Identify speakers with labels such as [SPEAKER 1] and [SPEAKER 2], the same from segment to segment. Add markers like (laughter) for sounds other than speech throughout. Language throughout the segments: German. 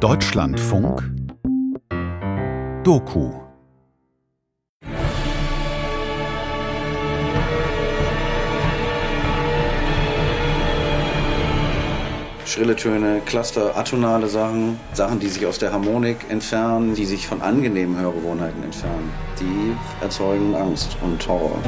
[SPEAKER 1] Deutschlandfunk Doku
[SPEAKER 2] Schrille Töne, Cluster, atonale Sachen, Sachen, die sich aus der Harmonik entfernen, die sich von angenehmen Hörgewohnheiten entfernen, die erzeugen Angst und Horror.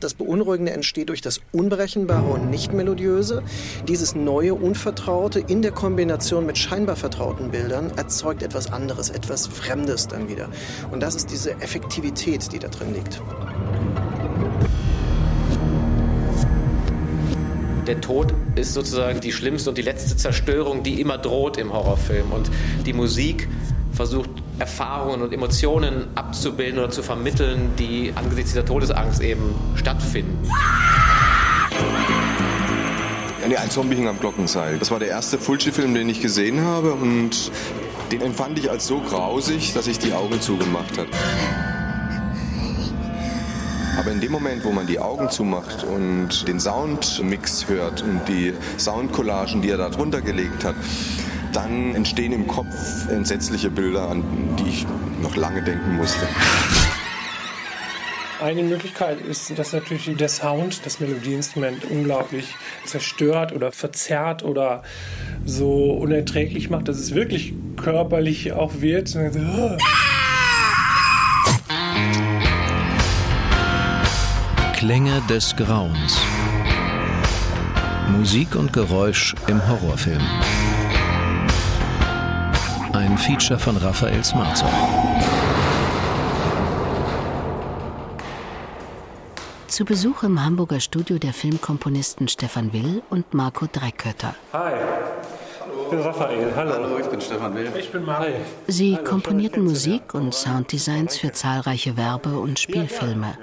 [SPEAKER 3] Das Beunruhigende entsteht durch das Unberechenbare und Nicht-Melodiöse. Dieses neue, Unvertraute in der Kombination mit scheinbar vertrauten Bildern erzeugt etwas anderes, etwas Fremdes dann wieder. Und das ist diese Effektivität, die da drin liegt.
[SPEAKER 4] Der Tod ist sozusagen die schlimmste und die letzte Zerstörung, die immer droht im Horrorfilm. Und die Musik versucht Erfahrungen und Emotionen abzubilden oder zu vermitteln, die angesichts dieser Todesangst eben stattfinden.
[SPEAKER 5] Ja, nee, ein Zombie hing am Glockenseil. Das war der erste Fulci-Film, den ich gesehen habe und den empfand ich als so grausig, dass ich die Augen zugemacht habe. Aber in dem Moment, wo man die Augen zumacht und den Soundmix hört und die Soundcollagen, die er da drunter gelegt hat, dann entstehen im Kopf entsetzliche Bilder, an die ich noch lange denken musste.
[SPEAKER 6] Eine Möglichkeit ist, dass natürlich der Sound, das Melodieinstrument unglaublich zerstört oder verzerrt oder so unerträglich macht, dass es wirklich körperlich auch wird.
[SPEAKER 7] Klänge des Grauens. Musik und Geräusch im Horrorfilm. Ein Feature von Raphael Smarzow.
[SPEAKER 8] Zu Besuch im Hamburger Studio der Filmkomponisten Stefan Will und Marco Dreckötter.
[SPEAKER 6] Hi. Ich bin Raphael. Hallo.
[SPEAKER 2] Hallo, ich bin Stefan Will.
[SPEAKER 6] Ich bin Marco.
[SPEAKER 8] Sie komponierten Musik und Sounddesigns für zahlreiche Werbe- und Spielfilme.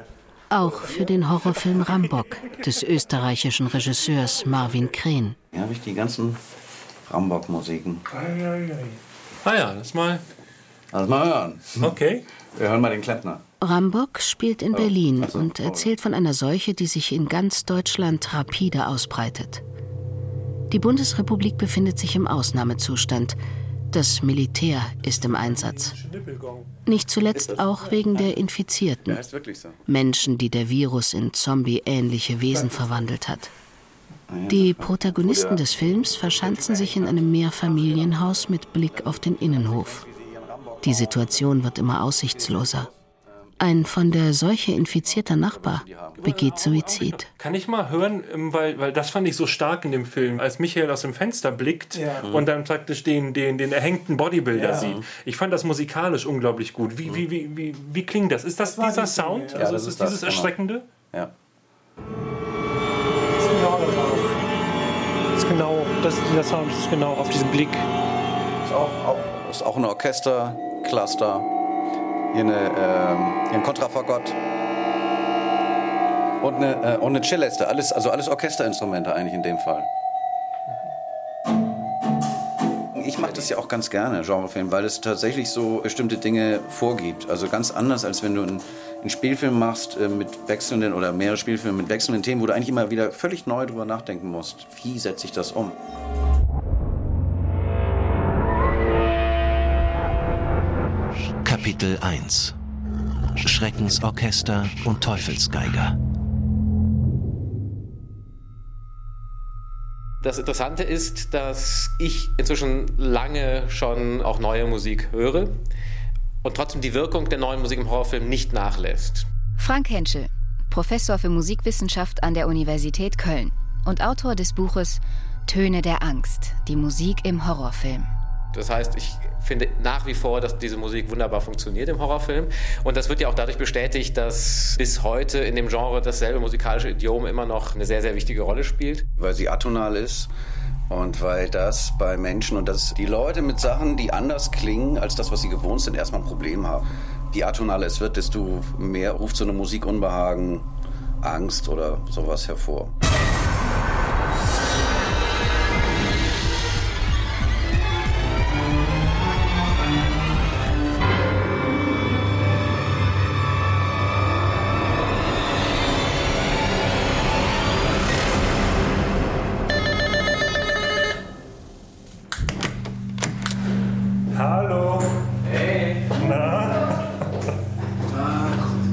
[SPEAKER 8] Auch für den Horrorfilm Rambock des österreichischen Regisseurs Marvin Krehn.
[SPEAKER 2] Hier habe ich die ganzen Rambock-Musiken.
[SPEAKER 6] Ah ja, lass mal.
[SPEAKER 2] Lass mal hören.
[SPEAKER 6] Okay.
[SPEAKER 2] Wir hören mal den Klempner.
[SPEAKER 8] Rambock spielt in Berlin und erzählt von einer Seuche, die sich in ganz Deutschland rapide ausbreitet. Die Bundesrepublik befindet sich im Ausnahmezustand. Das Militär ist im Einsatz. Nicht zuletzt auch wegen der Infizierten. Menschen, die der Virus in Zombie-ähnliche Wesen verwandelt hat. Die Protagonisten des Films verschanzen sich in einem Mehrfamilienhaus mit Blick auf den Innenhof. Die Situation wird immer aussichtsloser. Ein von der Seuche infizierter Nachbar begeht Suizid.
[SPEAKER 6] Kann ich mal hören, ähm, weil, weil das fand ich so stark in dem Film, als Michael aus dem Fenster blickt und dann praktisch den, den, den erhängten Bodybuilder sieht. Ich fand das musikalisch unglaublich gut. Wie, wie, wie, wie, wie klingt das? Ist das dieser Sound?
[SPEAKER 2] Ja,
[SPEAKER 6] also
[SPEAKER 2] das
[SPEAKER 6] ist es
[SPEAKER 2] ist das,
[SPEAKER 6] dieses
[SPEAKER 2] genau.
[SPEAKER 6] Erschreckende?
[SPEAKER 2] Ja.
[SPEAKER 6] ist genau da drauf. Ist genau, das, dieser Sound ist genau auf diesen Blick.
[SPEAKER 2] Ist auch, auch, ist auch ein Orchestercluster. Hier, eine, ähm, hier ein Kontrafagott. Und eine, äh, eine Celeste. Alles, also alles Orchesterinstrumente eigentlich in dem Fall. Ich mache das ja auch ganz gerne, Genrefilm, weil es tatsächlich so bestimmte Dinge vorgibt. Also ganz anders, als wenn du einen, einen Spielfilm machst äh, mit wechselnden oder mehrere Spielfilme mit wechselnden Themen, wo du eigentlich immer wieder völlig neu drüber nachdenken musst. Wie setze ich das um?
[SPEAKER 7] Kapitel 1 Schreckensorchester und Teufelsgeiger.
[SPEAKER 4] Das Interessante ist, dass ich inzwischen lange schon auch neue Musik höre und trotzdem die Wirkung der neuen Musik im Horrorfilm nicht nachlässt.
[SPEAKER 9] Frank Henschel, Professor für Musikwissenschaft an der Universität Köln und Autor des Buches Töne der Angst, die Musik im Horrorfilm.
[SPEAKER 4] Das heißt, ich finde nach wie vor, dass diese Musik wunderbar funktioniert im Horrorfilm. Und das wird ja auch dadurch bestätigt, dass bis heute in dem Genre dasselbe musikalische Idiom immer noch eine sehr, sehr wichtige Rolle spielt.
[SPEAKER 2] weil sie atonal ist und weil das bei Menschen und dass die Leute mit Sachen, die anders klingen als das, was sie gewohnt sind, erstmal ein Problem haben. Je atonaler es wird, desto mehr ruft so eine Musik Unbehagen, Angst oder sowas hervor.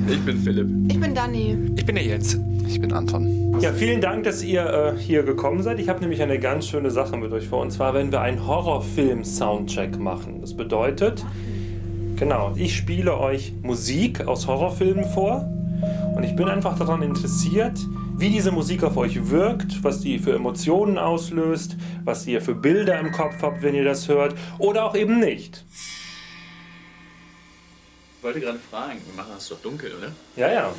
[SPEAKER 1] Ich bin Philipp.
[SPEAKER 10] Ich bin Dani.
[SPEAKER 1] Ich bin der Jens.
[SPEAKER 5] Ich bin Anton.
[SPEAKER 6] Ja, vielen Dank, dass ihr äh, hier gekommen seid. Ich habe nämlich eine ganz schöne Sache mit euch vor. Und zwar werden wir einen Horrorfilm-Soundcheck machen. Das bedeutet, genau, ich spiele euch Musik aus Horrorfilmen vor. Und ich bin einfach daran interessiert, wie diese Musik auf euch wirkt, was die für Emotionen auslöst, was ihr für Bilder im Kopf habt, wenn ihr das hört, oder auch eben nicht.
[SPEAKER 1] Ich wollte gerade fragen, wir machen das doch dunkel, oder?
[SPEAKER 6] Ja, ja.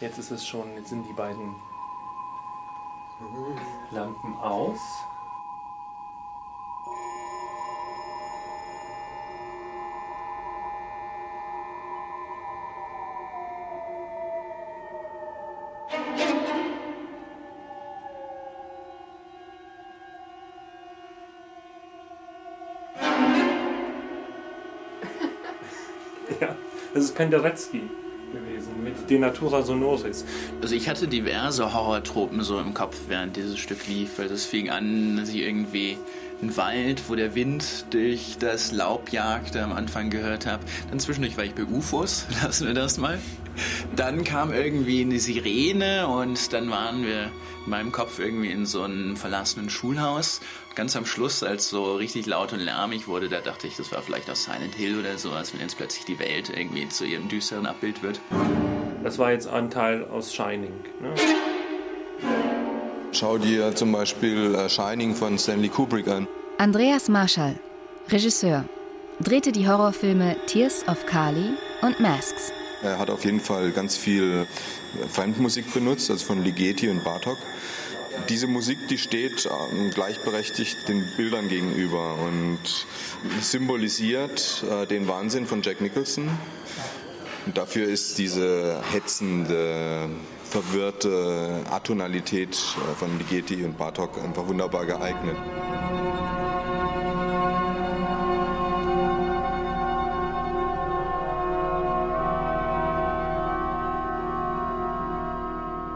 [SPEAKER 6] Jetzt ist es schon, jetzt sind die beiden Lampen aus. Das ist Penderecki gewesen mit De Natura Sonoris.
[SPEAKER 1] Also ich hatte diverse Horrortropen so im Kopf, während dieses Stück lief, weil das fing an, dass ich irgendwie einen Wald, wo der Wind durch das Laub jagte, am Anfang gehört habe. Dann zwischendurch war ich bei UFOs, (laughs) lassen wir das mal. Dann kam irgendwie eine Sirene und dann waren wir in meinem Kopf irgendwie in so einem verlassenen Schulhaus. Ganz am Schluss, als so richtig laut und lärmig wurde, da dachte ich, das war vielleicht aus Silent Hill oder so, als wenn jetzt plötzlich die Welt irgendwie zu ihrem düsteren Abbild wird.
[SPEAKER 6] Das war jetzt ein Teil aus Shining. Ne?
[SPEAKER 5] Schau dir zum Beispiel äh, Shining von Stanley Kubrick an.
[SPEAKER 9] Andreas Marschall, Regisseur, drehte die Horrorfilme Tears of Kali und Masks.
[SPEAKER 5] Er hat auf jeden Fall ganz viel Fremdmusik benutzt, also von Ligeti und Bartok. Diese Musik, die steht ähm, gleichberechtigt den Bildern gegenüber und symbolisiert äh, den Wahnsinn von Jack Nicholson. Und dafür ist diese hetzende, verwirrte Atonalität äh, von Ligeti und Bartok einfach wunderbar geeignet.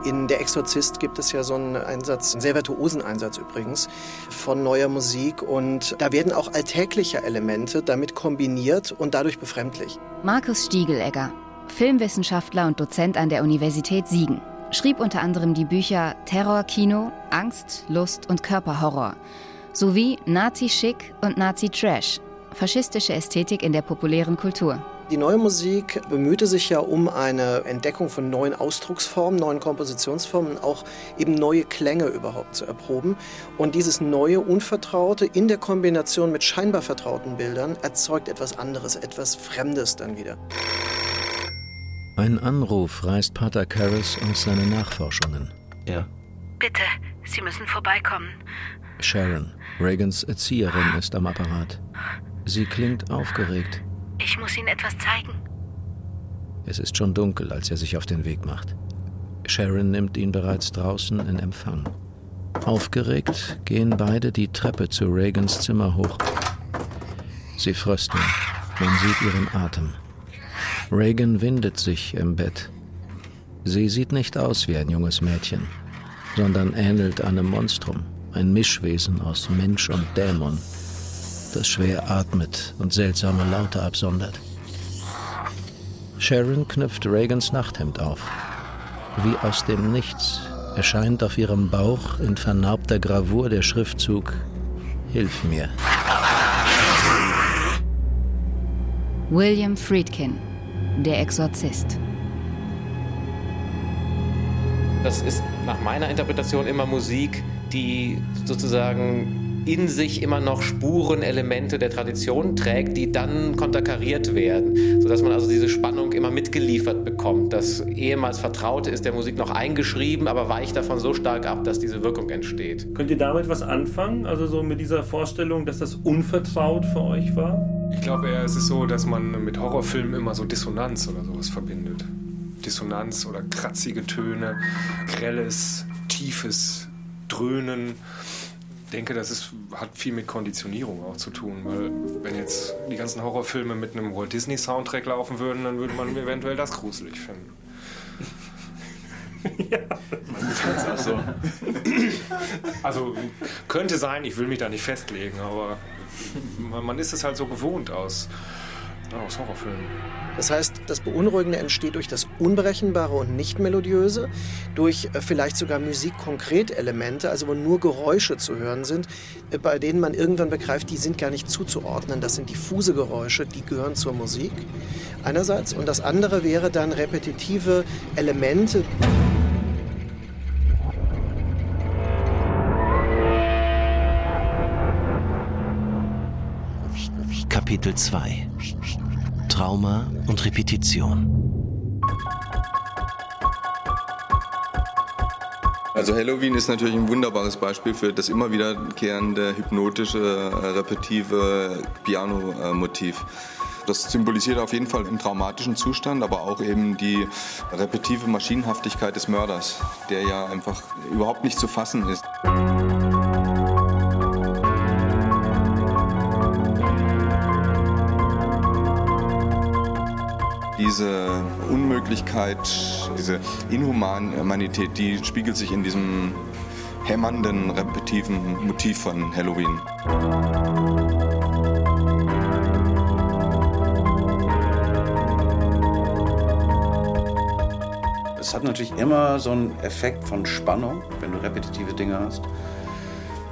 [SPEAKER 3] In Der Exorzist gibt es ja so einen Einsatz, einen sehr virtuosen Einsatz übrigens, von neuer Musik. Und da werden auch alltägliche Elemente damit kombiniert und dadurch befremdlich.
[SPEAKER 9] Markus Stiegelegger, Filmwissenschaftler und Dozent an der Universität Siegen, schrieb unter anderem die Bücher Terror-Kino, Angst, Lust und Körperhorror sowie Nazi-Schick und Nazi-Trash, faschistische Ästhetik in der populären Kultur.
[SPEAKER 3] Die neue Musik bemühte sich ja um eine Entdeckung von neuen Ausdrucksformen, neuen Kompositionsformen, auch eben neue Klänge überhaupt zu erproben. Und dieses neue, Unvertraute in der Kombination mit scheinbar vertrauten Bildern erzeugt etwas anderes, etwas Fremdes dann wieder.
[SPEAKER 7] Ein Anruf reißt Pater Karras aus seinen Nachforschungen.
[SPEAKER 2] Ja.
[SPEAKER 8] Bitte, Sie müssen vorbeikommen.
[SPEAKER 7] Sharon, Reagans Erzieherin, ist am Apparat. Sie klingt aufgeregt.
[SPEAKER 8] Ich muss Ihnen etwas zeigen.
[SPEAKER 7] Es ist schon dunkel, als er sich auf den Weg macht. Sharon nimmt ihn bereits draußen in Empfang. Aufgeregt gehen beide die Treppe zu Reagans Zimmer hoch. Sie frösteln. Man sieht ihren Atem. Reagan windet sich im Bett. Sie sieht nicht aus wie ein junges Mädchen, sondern ähnelt einem Monstrum, ein Mischwesen aus Mensch und Dämon, das schwer atmet und seltsame Laute absondert. Sharon knüpft Reagans Nachthemd auf. Wie aus dem Nichts erscheint auf ihrem Bauch in vernarbter Gravur der Schriftzug Hilf mir.
[SPEAKER 9] William Friedkin, der Exorzist.
[SPEAKER 4] Das ist nach meiner Interpretation immer Musik, die sozusagen in sich immer noch Spurenelemente der Tradition trägt, die dann konterkariert werden, sodass man also diese Spannung immer mitgeliefert bekommt. Das ehemals Vertraute ist der Musik noch eingeschrieben, aber weicht davon so stark ab, dass diese Wirkung entsteht.
[SPEAKER 6] Könnt ihr damit was anfangen? Also so mit dieser Vorstellung, dass das unvertraut für euch war?
[SPEAKER 11] Ich glaube eher, es ist so, dass man mit Horrorfilmen immer so Dissonanz oder sowas verbindet. Dissonanz oder kratzige Töne, grelles, tiefes Dröhnen. Ich denke, das ist, hat viel mit Konditionierung auch zu tun, weil wenn jetzt die ganzen Horrorfilme mit einem Walt Disney Soundtrack laufen würden, dann würde man eventuell das gruselig finden. (laughs)
[SPEAKER 6] ja.
[SPEAKER 11] Ist auch so. Also könnte sein, ich will mich da nicht festlegen, aber Man ist es halt so gewohnt aus, aus Horrorfilmen.
[SPEAKER 3] Das heißt, das Beunruhigende entsteht durch das Unberechenbare und Nicht-Melodiöse, durch äh, vielleicht sogar Musik-Konkret-Elemente, also wo nur Geräusche zu hören sind, äh, bei denen man irgendwann begreift, die sind gar nicht zuzuordnen. Das sind diffuse Geräusche, die gehören zur Musik einerseits. Und das andere wäre dann repetitive Elemente.
[SPEAKER 7] Kapitel 2 Trauma und Repetition.
[SPEAKER 5] Also Halloween ist natürlich ein wunderbares Beispiel für das immer wiederkehrende hypnotische, äh, repetitive Piano-Motiv. Das symbolisiert auf jeden Fall einen traumatischen Zustand, aber auch eben die repetitive Maschinenhaftigkeit des Mörders, der ja einfach überhaupt nicht zu fassen ist. Diese Unmöglichkeit, diese Inhumanität, die spiegelt sich in diesem hämmernden, repetitiven Motiv von Halloween.
[SPEAKER 2] Es hat natürlich immer so einen Effekt von Spannung, wenn du repetitive Dinge hast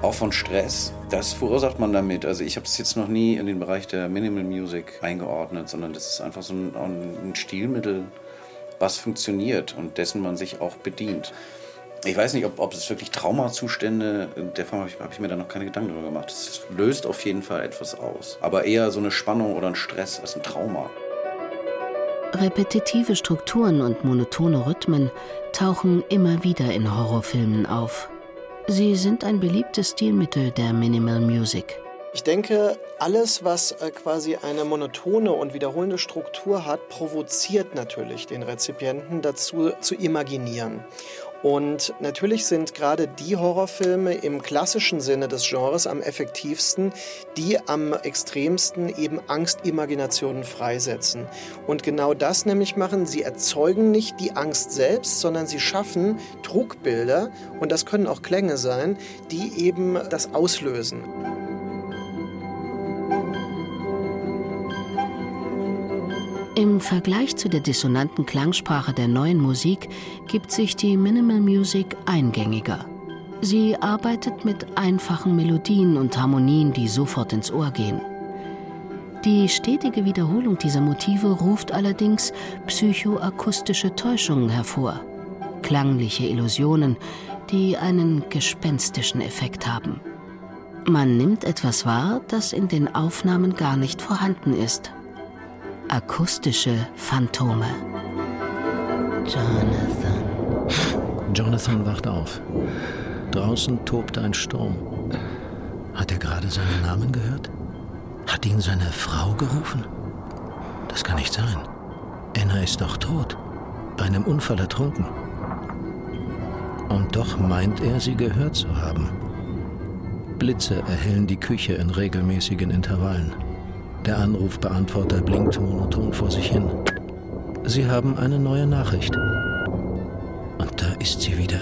[SPEAKER 2] auch von Stress. Das verursacht man damit. Also ich habe es jetzt noch nie in den Bereich der Minimal Music eingeordnet, sondern das ist einfach so ein, ein Stilmittel, was funktioniert und dessen man sich auch bedient. Ich weiß nicht, ob, ob es wirklich Traumazustände, der Form habe ich, hab ich, mir da noch keine Gedanken darüber gemacht. Es löst auf jeden Fall etwas aus. Aber eher so eine Spannung oder ein Stress als ein Trauma.
[SPEAKER 8] Repetitive Strukturen und monotone Rhythmen tauchen immer wieder in Horrorfilmen auf. Sie sind ein beliebtes Stilmittel der Minimal Music.
[SPEAKER 3] Ich denke, alles, was äh, quasi eine monotone und wiederholende Struktur hat, provoziert natürlich den Rezipienten dazu zu imaginieren. Und natürlich sind gerade die Horrorfilme im klassischen Sinne des Genres am effektivsten, die am extremsten eben Angstimaginationen freisetzen. Und genau das nämlich machen, sie erzeugen nicht die Angst selbst, sondern sie schaffen Trugbilder, und das können auch Klänge sein, die eben das auslösen.
[SPEAKER 8] Im Vergleich zu der dissonanten Klangsprache der neuen Musik gibt sich die Minimal Music eingängiger. Sie arbeitet mit einfachen Melodien und Harmonien, die sofort ins Ohr gehen. Die stetige Wiederholung dieser Motive ruft allerdings psychoakustische Täuschungen hervor, klangliche Illusionen, die einen gespenstischen Effekt haben. Man nimmt etwas wahr, das in den Aufnahmen gar nicht vorhanden ist akustische Phantome.
[SPEAKER 7] Jonathan. Jonathan wacht auf. Draußen tobt ein Sturm. Hat er gerade seinen Namen gehört? Hat ihn seine Frau gerufen? Das kann nicht sein. Anna ist doch tot. Bei einem Unfall ertrunken. Und doch meint er, sie gehört zu haben. Blitze erhellen die Küche in regelmäßigen Intervallen. Der Anrufbeantworter blinkt monoton vor sich hin. Sie haben eine neue Nachricht. Und da ist sie wieder.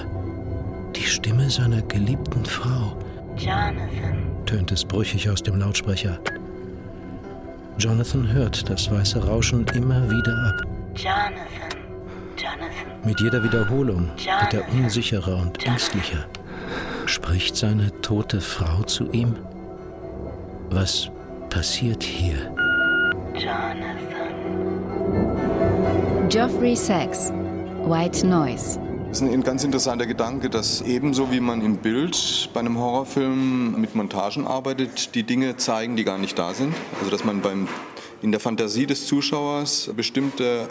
[SPEAKER 7] Die Stimme seiner geliebten Frau.
[SPEAKER 10] Jonathan,
[SPEAKER 7] tönt es brüchig aus dem Lautsprecher. Jonathan hört das weiße Rauschen immer wieder ab.
[SPEAKER 10] Jonathan, Jonathan.
[SPEAKER 7] Mit jeder Wiederholung wird er unsicherer und ängstlicher. Spricht seine tote Frau zu ihm? Was passiert hier?
[SPEAKER 10] Jonathan.
[SPEAKER 9] Geoffrey Sachs, White Noise.
[SPEAKER 5] Das ist ein ganz interessanter Gedanke, dass ebenso wie man im Bild bei einem Horrorfilm mit Montagen arbeitet, die Dinge zeigen, die gar nicht da sind. Also dass man beim, in der Fantasie des Zuschauers bestimmte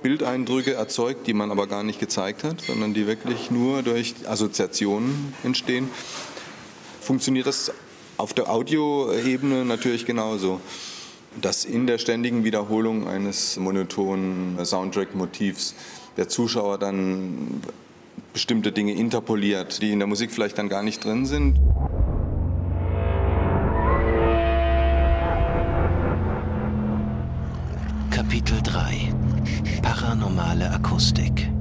[SPEAKER 5] Bildeindrücke erzeugt, die man aber gar nicht gezeigt hat, sondern die wirklich nur durch Assoziationen entstehen. Funktioniert das auf der Audioebene natürlich genauso. Dass in der ständigen Wiederholung eines monotonen Soundtrack-Motivs der Zuschauer dann bestimmte Dinge interpoliert, die in der Musik vielleicht dann gar nicht drin sind.
[SPEAKER 7] Kapitel 3 Paranormale Akustik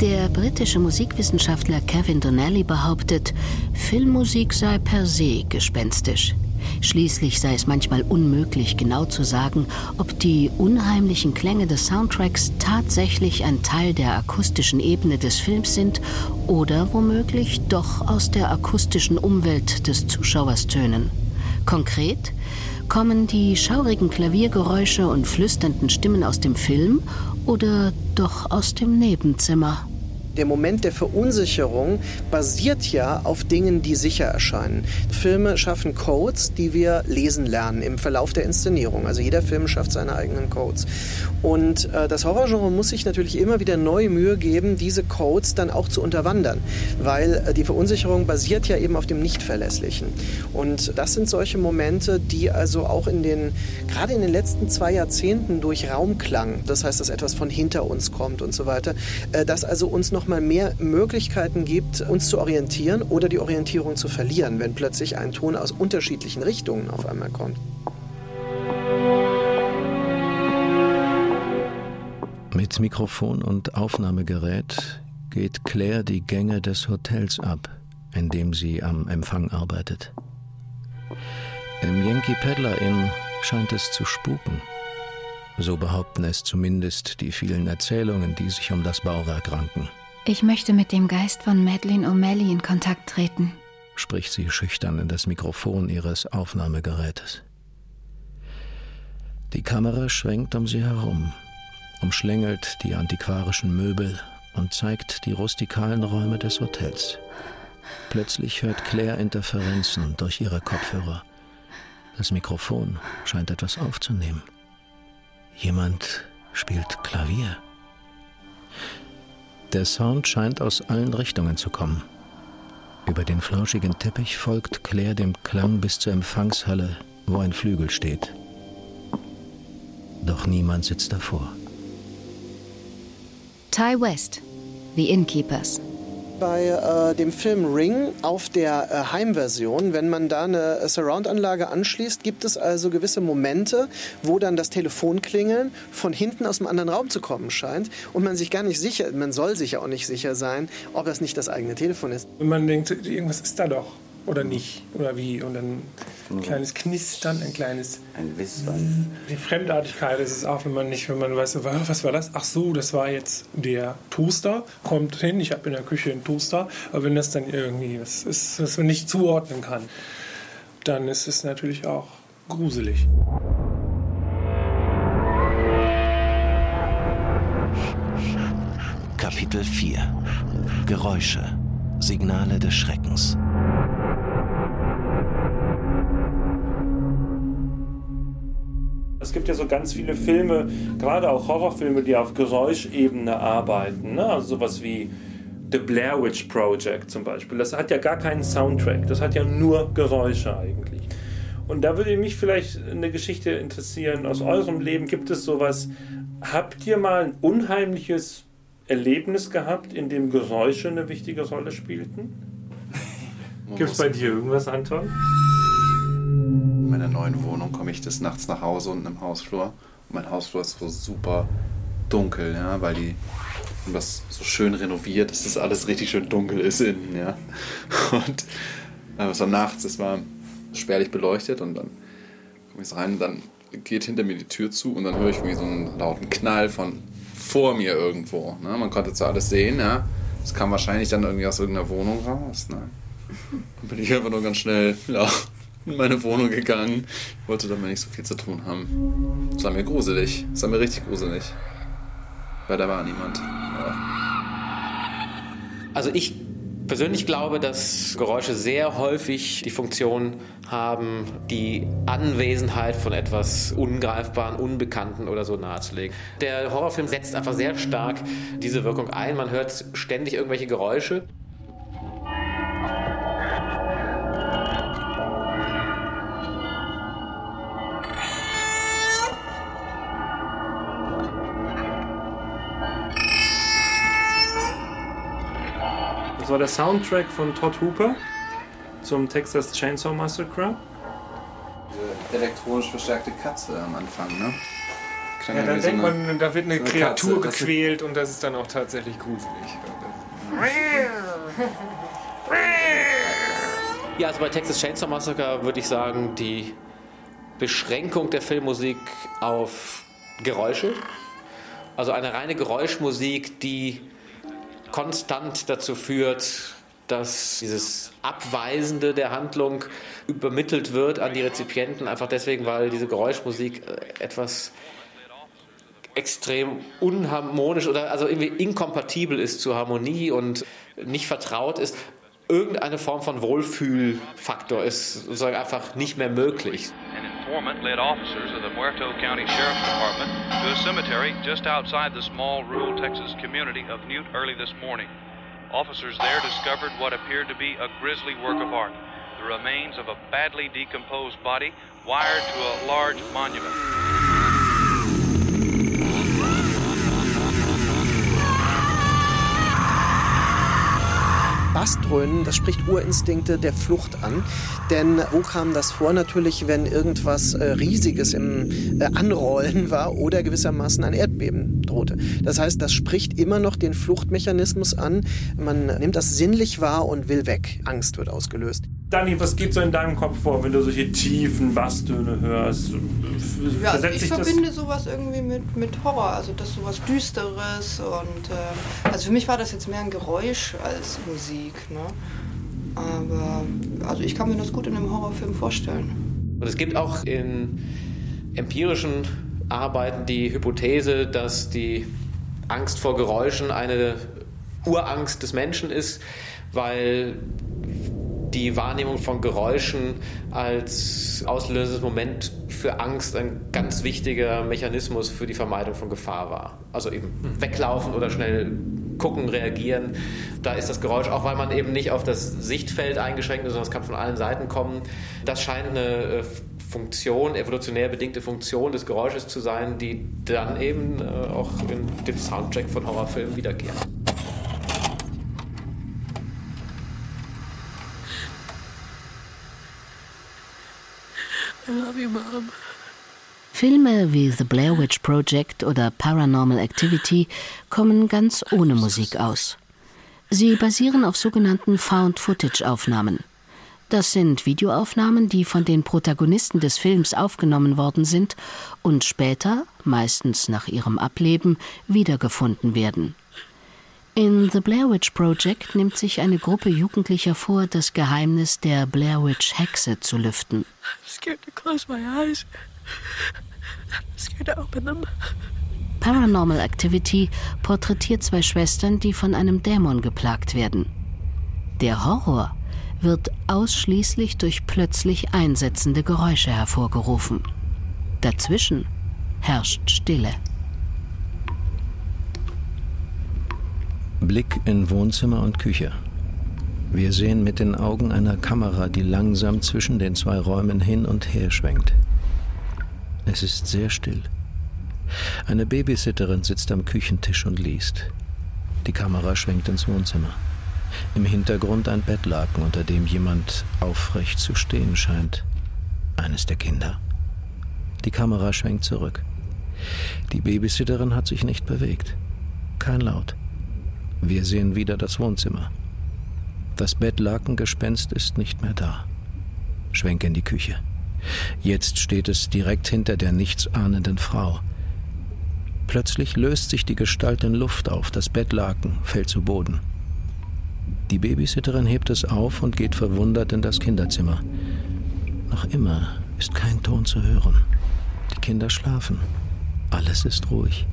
[SPEAKER 8] Der britische Musikwissenschaftler Kevin Donnelly behauptet, Filmmusik sei per se gespenstisch. Schließlich sei es manchmal unmöglich, genau zu sagen, ob die unheimlichen Klänge des Soundtracks tatsächlich ein Teil der akustischen Ebene des Films sind oder womöglich doch aus der akustischen Umwelt des Zuschauers tönen. Konkret kommen die schaurigen Klaviergeräusche und flüsternden Stimmen aus dem Film oder doch aus dem Nebenzimmer
[SPEAKER 3] der Moment der Verunsicherung basiert ja auf Dingen, die sicher erscheinen. Filme schaffen Codes, die wir lesen lernen im Verlauf der Inszenierung. Also jeder Film schafft seine eigenen Codes. Und äh, das Horrorgenre muss sich natürlich immer wieder neue Mühe geben, diese Codes dann auch zu unterwandern, weil äh, die Verunsicherung basiert ja eben auf dem Nichtverlässlichen. Und das sind solche Momente, die also auch in den, gerade in den letzten zwei Jahrzehnten durch Raumklang, das heißt, dass etwas von hinter uns kommt und so weiter, äh, dass also uns noch mal mehr Möglichkeiten gibt, uns zu orientieren oder die Orientierung zu verlieren, wenn plötzlich ein Ton aus unterschiedlichen Richtungen auf einmal kommt.
[SPEAKER 7] Mit Mikrofon und Aufnahmegerät geht Claire die Gänge des Hotels ab, in dem sie am Empfang arbeitet. Im Yankee Peddler Inn scheint es zu spuken. So behaupten es zumindest die vielen Erzählungen, die sich um das Bauwerk ranken.
[SPEAKER 9] Ich möchte mit dem Geist von Madeleine O'Malley in Kontakt treten,
[SPEAKER 7] spricht sie schüchtern in das Mikrofon ihres Aufnahmegerätes. Die Kamera schwenkt um sie herum, umschlängelt die antiquarischen Möbel und zeigt die rustikalen Räume des Hotels. Plötzlich hört Claire Interferenzen durch ihre Kopfhörer. Das Mikrofon scheint etwas aufzunehmen. Jemand spielt Klavier. Der Sound scheint aus allen Richtungen zu kommen. Über den flauschigen Teppich folgt Claire dem Klang bis zur Empfangshalle, wo ein Flügel steht. Doch niemand sitzt davor.
[SPEAKER 9] Ty West, The Innkeepers
[SPEAKER 3] bei äh, dem Film Ring auf der äh, Heimversion, wenn man da eine Surround-Anlage anschließt, gibt es also gewisse Momente, wo dann das Telefonklingeln von hinten aus einem anderen Raum zu kommen scheint und man sich gar nicht sicher, man soll sich ja auch nicht sicher sein, ob das nicht das eigene Telefon ist.
[SPEAKER 12] Und man denkt, irgendwas ist da doch oder nicht oder wie und dann ein kleines Knistern, ein kleines
[SPEAKER 13] ein Wispern.
[SPEAKER 12] Die Fremdartigkeit ist es auch, wenn man nicht, wenn man weiß, was war das? Ach so, das war jetzt der Toaster. Kommt hin, ich habe in der Küche einen Toaster, aber wenn das dann irgendwie, das ist, dass man nicht zuordnen kann, dann ist es natürlich auch gruselig.
[SPEAKER 14] Kapitel 4 Geräusche Signale des Schreckens
[SPEAKER 6] Es gibt ja so ganz viele Filme, gerade auch Horrorfilme, die auf Geräuschebene arbeiten. Ne? Also sowas wie The Blair Witch Project zum Beispiel. Das hat ja gar keinen Soundtrack, das hat ja nur Geräusche eigentlich. Und da würde mich vielleicht eine Geschichte interessieren aus eurem Leben. Gibt es sowas? Habt ihr mal ein unheimliches Erlebnis gehabt, in dem Geräusche eine wichtige Rolle spielten? Gibt es bei dir irgendwas, Anton?
[SPEAKER 13] In meiner neuen Wohnung komme ich des Nachts nach Hause unten im Hausflur. Und mein Hausflur ist so super dunkel, ja, weil die haben das so schön renoviert, dass das alles richtig schön dunkel ist innen, ja. (laughs) Und äh, es war nachts, es war spärlich beleuchtet und dann komme ich rein und dann geht hinter mir die Tür zu und dann höre ich irgendwie so einen lauten Knall von vor mir irgendwo. Ne? Man konnte zwar alles sehen, ja. Es kam wahrscheinlich dann irgendwie aus irgendeiner Wohnung raus. Ne? Dann bin ich einfach nur ganz schnell ja, in meine Wohnung gegangen. Ich wollte damit nicht so viel zu tun haben. Es war mir gruselig. Es war mir richtig gruselig. Weil da war niemand. Ja.
[SPEAKER 4] Also ich persönlich glaube, dass Geräusche sehr häufig die Funktion haben, die Anwesenheit von etwas Ungreifbaren, Unbekannten oder so nahezulegen. Der Horrorfilm setzt einfach sehr stark diese Wirkung ein. Man hört ständig irgendwelche Geräusche.
[SPEAKER 6] War der Soundtrack von Todd Hooper zum Texas Chainsaw Massacre.
[SPEAKER 13] Diese elektronisch verstärkte Katze am Anfang, ne?
[SPEAKER 2] dann
[SPEAKER 11] Ja, dann denkt
[SPEAKER 2] so eine-
[SPEAKER 11] man, da wird eine
[SPEAKER 2] so eine
[SPEAKER 11] Kreatur
[SPEAKER 2] Katze, das-
[SPEAKER 11] gequält und das ist dann auch tatsächlich gruselig.
[SPEAKER 4] Ja, also bei Texas Chainsaw Massacre würde ich sagen, die Beschränkung der Filmmusik auf Geräusche. Also eine reine Geräuschmusik, die konstant dazu führt, dass dieses Abweisende der Handlung übermittelt wird an die Rezipienten, einfach deswegen, weil diese Geräuschmusik äh, etwas extrem unharmonisch oder also irgendwie inkompatibel ist zur Harmonie und nicht vertraut ist. Irgendeine Form von Wohlfühlfaktor ist sozusagen einfach nicht mehr möglich.
[SPEAKER 15] An informant led officers of the Muerto County Sheriff's Department to a cemetery just outside the small rural Texas community of Newt early this morning. Officers there discovered what appeared to be a grisly work of art the remains of a badly decomposed body wired to a large monument.
[SPEAKER 3] Bassdröhnen, das spricht Urinstinkte der Flucht an. Denn wo kam das vor? Natürlich, wenn irgendwas äh, Riesiges im äh, Anrollen war oder gewissermaßen ein Erdbeben drohte. Das heißt, das spricht immer noch den Fluchtmechanismus an. Man nimmt das sinnlich wahr und will weg. Angst wird ausgelöst.
[SPEAKER 6] Dani, was geht so in deinem Kopf vor, wenn du solche tiefen Basstöne hörst?
[SPEAKER 16] Ja, also ich
[SPEAKER 6] sich das-
[SPEAKER 16] verbinde sowas irgendwie mit, mit Horror, also das ist sowas Düsteres und äh, also für mich war das jetzt mehr ein Geräusch als Musik, ne? Aber also ich kann mir das gut in einem Horrorfilm vorstellen.
[SPEAKER 4] Und es gibt auch in empirischen Arbeiten die Hypothese, dass die Angst vor Geräuschen eine Urangst des Menschen ist, weil die Wahrnehmung von Geräuschen als auslösendes Moment für Angst ein ganz wichtiger Mechanismus für die Vermeidung von Gefahr war. Also eben weglaufen oder schnell gucken, reagieren. Da ist das Geräusch, auch weil man eben nicht auf das Sichtfeld eingeschränkt ist, sondern es kann von allen Seiten kommen. Das scheint eine äh, Funktion, evolutionär bedingte Funktion des Geräusches zu sein, die dann eben äh, auch in dem Soundtrack von Horrorfilmen wiederkehrt.
[SPEAKER 8] Filme wie The Blair Witch Project oder Paranormal Activity kommen ganz ohne Musik aus. Sie basieren auf sogenannten Found-Footage-Aufnahmen. Das sind Videoaufnahmen, die von den Protagonisten des Films aufgenommen worden sind und später, meistens nach ihrem Ableben, wiedergefunden werden. In The Blair Witch Project nimmt sich eine Gruppe Jugendlicher vor, das Geheimnis der Blair Witch Hexe zu lüften. Paranormal Activity porträtiert zwei Schwestern, die von einem Dämon geplagt werden. Der Horror wird ausschließlich durch plötzlich einsetzende Geräusche hervorgerufen. Dazwischen herrscht Stille.
[SPEAKER 7] Blick in Wohnzimmer und Küche. Wir sehen mit den Augen einer Kamera, die langsam zwischen den zwei Räumen hin und her schwenkt. Es ist sehr still. Eine Babysitterin sitzt am Küchentisch und liest. Die Kamera schwenkt ins Wohnzimmer. Im Hintergrund ein Bettlaken, unter dem jemand aufrecht zu stehen scheint. Eines der Kinder. Die Kamera schwenkt zurück. Die Babysitterin hat sich nicht bewegt. Kein Laut. Wir sehen wieder das Wohnzimmer. Das Bettlakengespenst ist nicht mehr da. Schwenk in die Küche. Jetzt steht es direkt hinter der nichtsahnenden Frau. Plötzlich löst sich die Gestalt in Luft auf, das Bettlaken fällt zu Boden. Die Babysitterin hebt es auf und geht verwundert in das Kinderzimmer. Noch immer ist kein Ton zu hören. Die Kinder schlafen. Alles ist ruhig.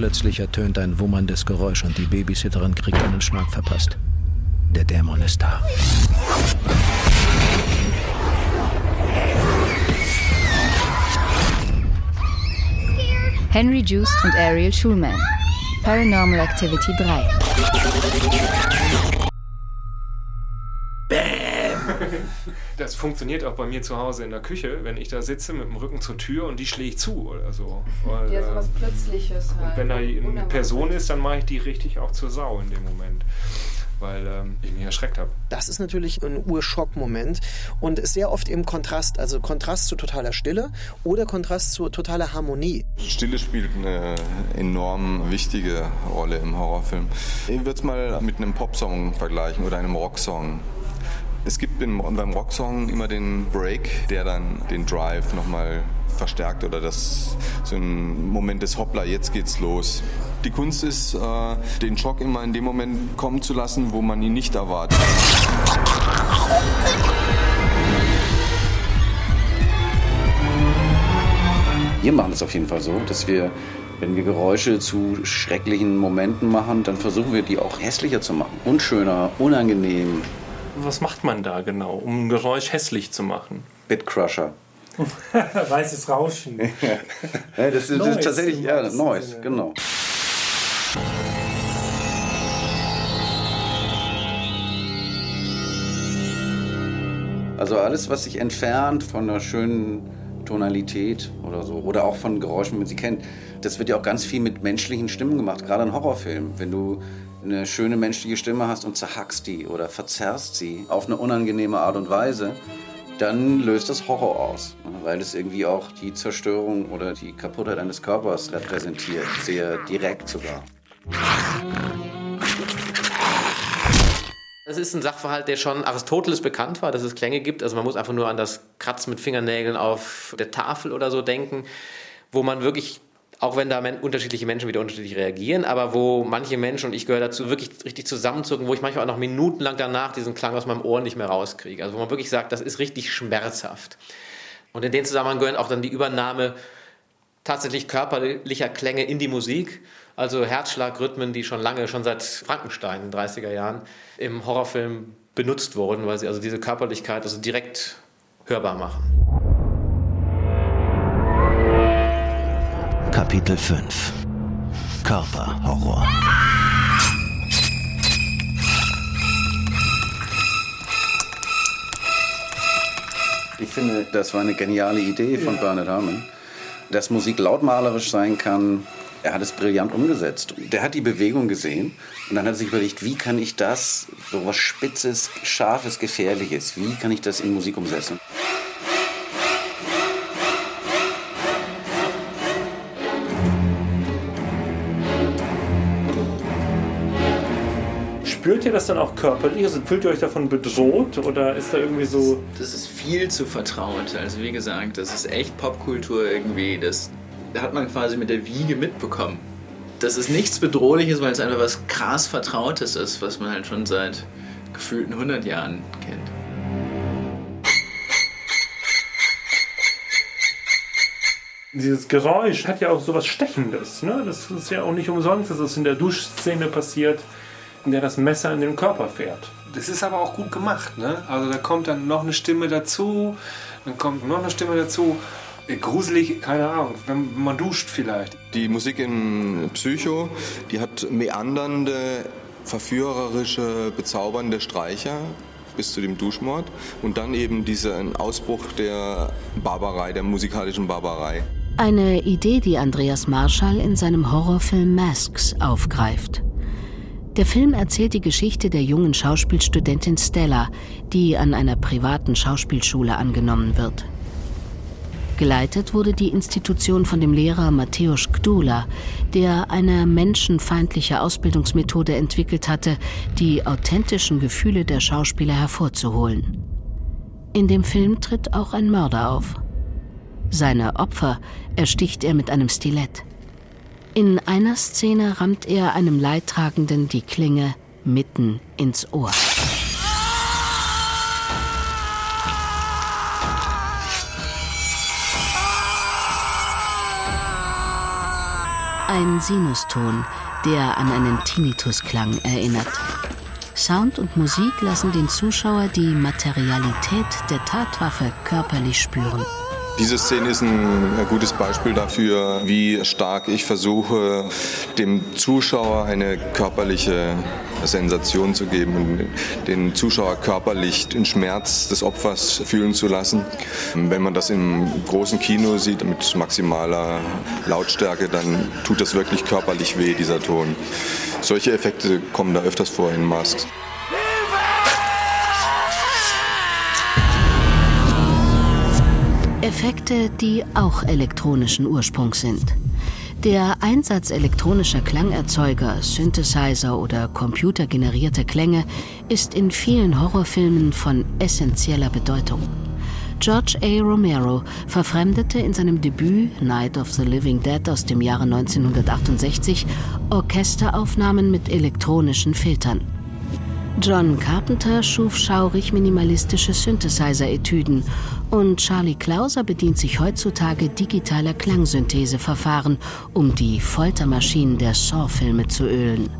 [SPEAKER 7] Plötzlich ertönt ein wummerndes Geräusch und die Babysitterin kriegt einen Schlag verpasst. Der Dämon ist da.
[SPEAKER 9] Henry Joost und Ariel Schulman. Paranormal Activity 3.
[SPEAKER 11] funktioniert auch bei mir zu Hause in der Küche, wenn ich da sitze mit dem Rücken zur Tür und die schlägt zu oder so. Weil,
[SPEAKER 16] Ja, sowas
[SPEAKER 11] äh,
[SPEAKER 16] Plötzliches halt.
[SPEAKER 11] Und wenn da eine. Person ist, dann mache ich die richtig auch zur Sau in dem Moment. weil ähm, ich mich erschreckt habe.
[SPEAKER 3] Das ist natürlich ein Urschockmoment und ist sehr oft im Kontrast, also Kontrast zu totaler Stille oder Kontrast zu totaler Harmonie.
[SPEAKER 5] Stille spielt eine enorm wichtige Rolle im Horrorfilm. Ich würde es mal mit einem Popsong vergleichen oder einem Rocksong. Es gibt im, beim Rocksong immer den Break, der dann den Drive nochmal verstärkt oder das so ein Moment des Hoppla, jetzt geht's los. Die Kunst ist, äh, den Schock immer in dem Moment kommen zu lassen, wo man ihn nicht erwartet.
[SPEAKER 2] Wir machen es auf jeden Fall so, dass wir, wenn wir Geräusche zu schrecklichen Momenten machen, dann versuchen wir die auch hässlicher zu machen. Unschöner, unangenehm.
[SPEAKER 6] Was macht man da genau, um ein Geräusch hässlich zu machen?
[SPEAKER 2] Bitcrusher. (laughs)
[SPEAKER 12] Weißes Rauschen.
[SPEAKER 2] ja, das, ist, das ist tatsächlich, ja, Noise, genau. Also alles, was sich entfernt von einer schönen Tonalität oder so, oder auch von Geräuschen, wie man sie kennt, das wird ja auch ganz viel mit menschlichen Stimmen gemacht, gerade in Horrorfilmen. Wenn du eine schöne menschliche Stimme hast und zerhackst die oder verzerrst sie auf eine unangenehme Art und Weise, dann löst das Horror aus, weil es irgendwie auch die Zerstörung oder die Kaputtheit eines Körpers repräsentiert, sehr direkt sogar.
[SPEAKER 4] Das ist ein Sachverhalt, der schon Aristoteles bekannt war, dass es Klänge gibt. Also man muss einfach nur an das Kratzen mit Fingernägeln auf der Tafel oder so denken, wo man wirklich, auch wenn da unterschiedliche Menschen wieder unterschiedlich reagieren, aber wo manche Menschen, und ich gehöre dazu, wirklich richtig zusammenzucken, wo ich manchmal auch noch minutenlang danach diesen Klang aus meinem Ohr nicht mehr rauskriege. Also wo man wirklich sagt, das ist richtig schmerzhaft. Und in den Zusammenhang gehört auch dann die Übernahme tatsächlich körperlicher Klänge in die Musik. Also Herzschlagrhythmen, die schon lange, schon seit Frankenstein in den 30er Jahren im Horrorfilm benutzt wurden, weil sie also diese Körperlichkeit also direkt hörbar machen.
[SPEAKER 14] Kapitel 5 Körperhorror
[SPEAKER 2] Ich finde, das war eine geniale Idee von ja. Bernard Herrmann, dass Musik lautmalerisch sein kann. Er hat es brillant umgesetzt. Der hat die Bewegung gesehen und dann hat er sich überlegt, wie kann ich das, so was Spitzes, Scharfes, Gefährliches, wie kann ich das in Musik umsetzen?
[SPEAKER 6] Spürt ihr das dann auch körperlich? Also fühlt ihr euch davon bedroht oder ist da irgendwie so.
[SPEAKER 1] Das ist viel zu vertraut. Also wie gesagt, das ist echt Popkultur irgendwie. Das hat man quasi mit der Wiege mitbekommen. Das ist nichts Bedrohliches, weil es einfach was krass Vertrautes ist, was man halt schon seit gefühlten 100 Jahren kennt.
[SPEAKER 6] Dieses Geräusch hat ja auch sowas Stechendes. Ne? Das ist ja auch nicht umsonst, dass es in der Duschszene passiert der das Messer in den Körper fährt.
[SPEAKER 11] Das ist aber auch gut gemacht. Ne? Also da kommt dann noch eine Stimme dazu, dann kommt noch eine Stimme dazu. Äh, gruselig, keine Ahnung, wenn man duscht vielleicht.
[SPEAKER 5] Die Musik in Psycho, die hat meandernde, verführerische, bezaubernde Streicher bis zu dem Duschmord und dann eben diesen Ausbruch der Barbarei, der musikalischen Barbarei.
[SPEAKER 8] Eine Idee, die Andreas Marschall in seinem Horrorfilm Masks aufgreift. Der Film erzählt die Geschichte der jungen Schauspielstudentin Stella, die an einer privaten Schauspielschule angenommen wird. Geleitet wurde die Institution von dem Lehrer Mateusz Gdula, der eine menschenfeindliche Ausbildungsmethode entwickelt hatte, die authentischen Gefühle der Schauspieler hervorzuholen. In dem Film tritt auch ein Mörder auf. Seine Opfer ersticht er mit einem Stilett. In einer Szene rammt er einem Leidtragenden die Klinge mitten ins Ohr. Ein Sinuston, der an einen Tinnitusklang erinnert. Sound und Musik lassen den Zuschauer die Materialität der Tatwaffe körperlich spüren.
[SPEAKER 5] Diese Szene ist ein gutes Beispiel dafür, wie stark ich versuche, dem Zuschauer eine körperliche Sensation zu geben und den Zuschauer körperlich den Schmerz des Opfers fühlen zu lassen. Wenn man das im großen Kino sieht mit maximaler Lautstärke, dann tut das wirklich körperlich weh, dieser Ton. Solche Effekte kommen da öfters vor in Masks.
[SPEAKER 8] Effekte, die auch elektronischen Ursprungs sind. Der Einsatz elektronischer Klangerzeuger, Synthesizer oder computergenerierte Klänge ist in vielen Horrorfilmen von essentieller Bedeutung. George A. Romero verfremdete in seinem Debüt Night of the Living Dead aus dem Jahre 1968 Orchesteraufnahmen mit elektronischen Filtern. John Carpenter schuf schaurig minimalistische Synthesizer-Etüden und Charlie Klauser bedient sich heutzutage digitaler Klangsyntheseverfahren, um die Foltermaschinen der Saw-Filme zu ölen.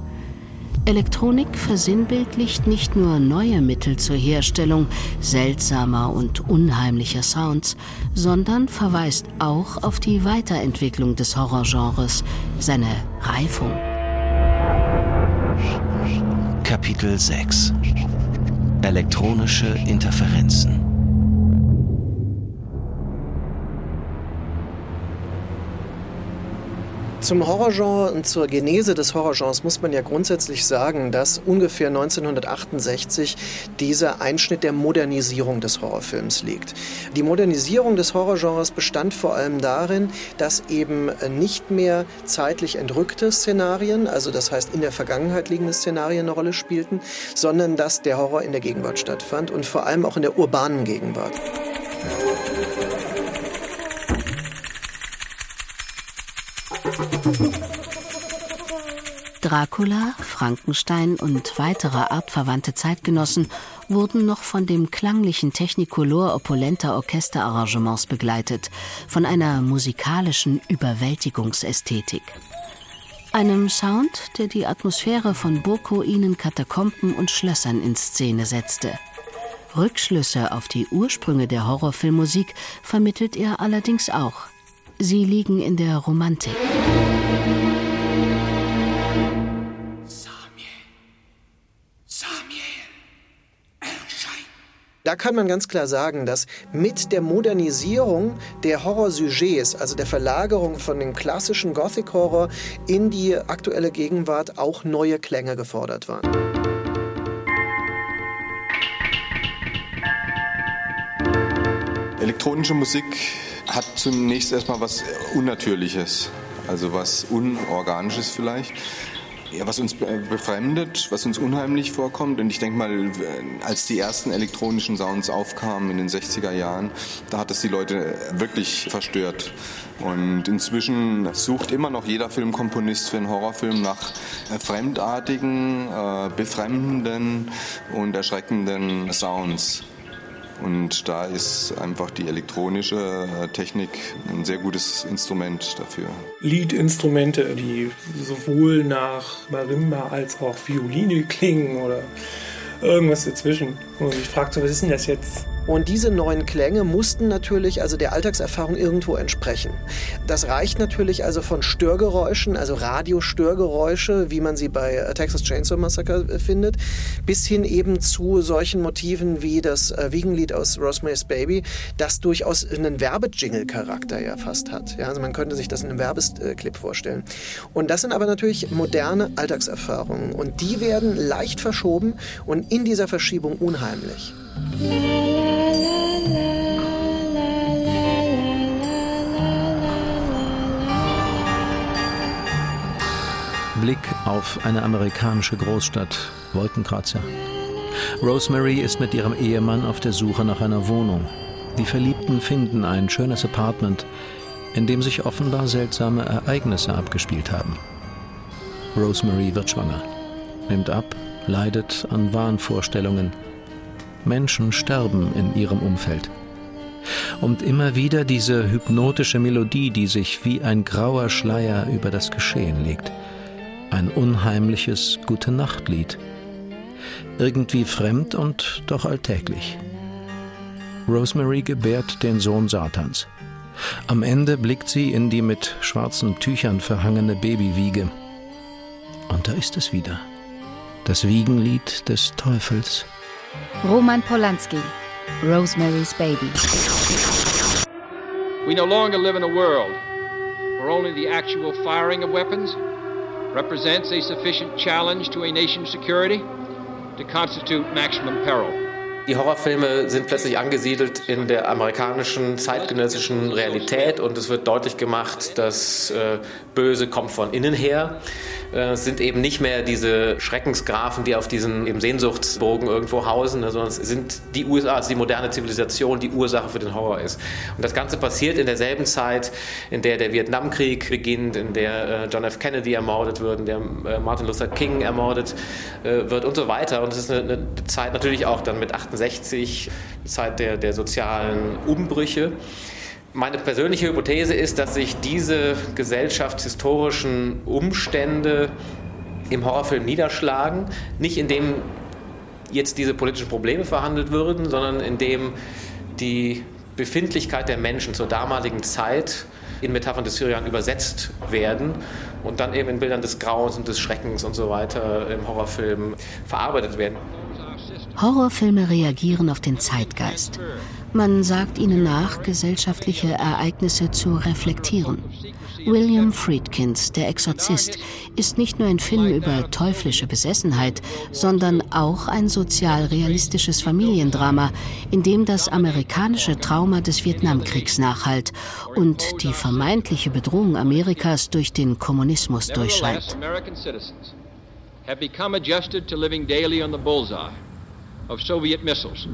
[SPEAKER 8] Elektronik versinnbildlicht nicht nur neue Mittel zur Herstellung seltsamer und unheimlicher Sounds, sondern verweist auch auf die Weiterentwicklung des Horrorgenres, seine Reifung.
[SPEAKER 14] Kapitel 6 Elektronische Interferenzen
[SPEAKER 3] Zum Horrorgenre und zur Genese des Horrorgenres muss man ja grundsätzlich sagen, dass ungefähr 1968 dieser Einschnitt der Modernisierung des Horrorfilms liegt. Die Modernisierung des Horrorgenres bestand vor allem darin, dass eben nicht mehr zeitlich entrückte Szenarien, also das heißt in der Vergangenheit liegende Szenarien eine Rolle spielten, sondern dass der Horror in der Gegenwart stattfand und vor allem auch in der urbanen Gegenwart.
[SPEAKER 8] Dracula, Frankenstein und weitere artverwandte Zeitgenossen wurden noch von dem klanglichen Technicolor opulenter Orchesterarrangements begleitet, von einer musikalischen Überwältigungsästhetik. Einem Sound, der die Atmosphäre von Burgruinen, Katakomben und Schlössern in Szene setzte. Rückschlüsse auf die Ursprünge der Horrorfilmmusik vermittelt er allerdings auch. Sie liegen in der Romantik.
[SPEAKER 3] Da kann man ganz klar sagen, dass mit der Modernisierung der Horrorsujets, also der Verlagerung von dem klassischen Gothic-Horror in die aktuelle Gegenwart, auch neue Klänge gefordert waren.
[SPEAKER 5] Elektronische Musik hat zunächst erstmal was Unnatürliches, also was Unorganisches vielleicht. Ja, was uns befremdet, was uns unheimlich vorkommt. Und ich denke mal, als die ersten elektronischen Sounds aufkamen in den 60er Jahren, da hat es die Leute wirklich verstört. Und inzwischen sucht immer noch jeder Filmkomponist für einen Horrorfilm nach fremdartigen, äh, befremdenden und erschreckenden Sounds. Und da ist einfach die elektronische äh, Technik ein sehr gutes Instrument dafür.
[SPEAKER 12] Liedinstrumente, die sowohl nach Marimba als auch Violine klingen oder irgendwas dazwischen. Und ich frage so, was ist denn das jetzt?
[SPEAKER 3] Und diese neuen Klänge mussten natürlich also der Alltagserfahrung irgendwo entsprechen. Das reicht natürlich also von Störgeräuschen, also Radiostörgeräusche, wie man sie bei äh, Texas Chainsaw Massacre äh, findet, bis hin eben zu solchen Motiven wie das äh, Wiegenlied aus Rosemary's Baby, das durchaus einen Werbejingle-Charakter ja fast hat. Ja, also man könnte sich das in einem Werbeclip vorstellen. Und das sind aber natürlich moderne Alltagserfahrungen und die werden leicht verschoben und in dieser Verschiebung unheimlich.
[SPEAKER 7] Blick auf eine amerikanische Großstadt, Wolkenkratzer. Rosemary ist mit ihrem Ehemann auf der Suche nach einer Wohnung. Die Verliebten finden ein schönes Apartment, in dem sich offenbar seltsame Ereignisse abgespielt haben. Rosemary wird schwanger, nimmt ab, leidet an Wahnvorstellungen. Menschen sterben in ihrem Umfeld. Und immer wieder diese hypnotische Melodie, die sich wie ein grauer Schleier über das Geschehen legt ein unheimliches Gute-Nacht-Lied. Irgendwie fremd und doch alltäglich. Rosemary gebärt den Sohn Satans. Am Ende blickt sie in die mit schwarzen Tüchern verhangene Babywiege. Und da ist es wieder. Das Wiegenlied des Teufels.
[SPEAKER 9] Roman Polanski, Rosemary's Baby.
[SPEAKER 17] We no longer live in a world where only the actual firing of weapons represents a sufficient challenge to a nation's security to constitute maximum peril.
[SPEAKER 4] Die Horrorfilme sind plötzlich angesiedelt in der amerikanischen zeitgenössischen Realität und es wird deutlich gemacht, dass äh, Böse kommt von innen her. Äh, es sind eben nicht mehr diese Schreckensgrafen, die auf diesen eben Sehnsuchtsbogen irgendwo hausen, sondern es sind die USA, also die moderne Zivilisation, die Ursache für den Horror ist. Und das Ganze passiert in derselben Zeit, in der der Vietnamkrieg beginnt, in der äh, John F. Kennedy ermordet wird, in der äh, Martin Luther King ermordet wird und so weiter. Und es ist eine, Zeit natürlich auch dann mit 68, Zeit der, der sozialen Umbrüche. Meine persönliche Hypothese ist, dass sich diese gesellschaftshistorischen Umstände im Horrorfilm niederschlagen, nicht indem jetzt diese politischen Probleme verhandelt würden, sondern indem die Befindlichkeit der Menschen zur damaligen Zeit in Metaphern des Syrian übersetzt werden und dann eben in Bildern des Grauens und des Schreckens und so weiter im Horrorfilm verarbeitet werden.
[SPEAKER 8] Horrorfilme reagieren auf den Zeitgeist. Man sagt ihnen nach, gesellschaftliche Ereignisse zu reflektieren. William Friedkins, der Exorzist, ist nicht nur ein Film über teuflische Besessenheit, sondern auch ein sozialrealistisches Familiendrama, in dem das amerikanische Trauma des Vietnamkriegs nachhalt und die vermeintliche Bedrohung Amerikas durch den Kommunismus durchscheint.
[SPEAKER 17] have become adjusted to living daily on the bullseye of Soviet missiles.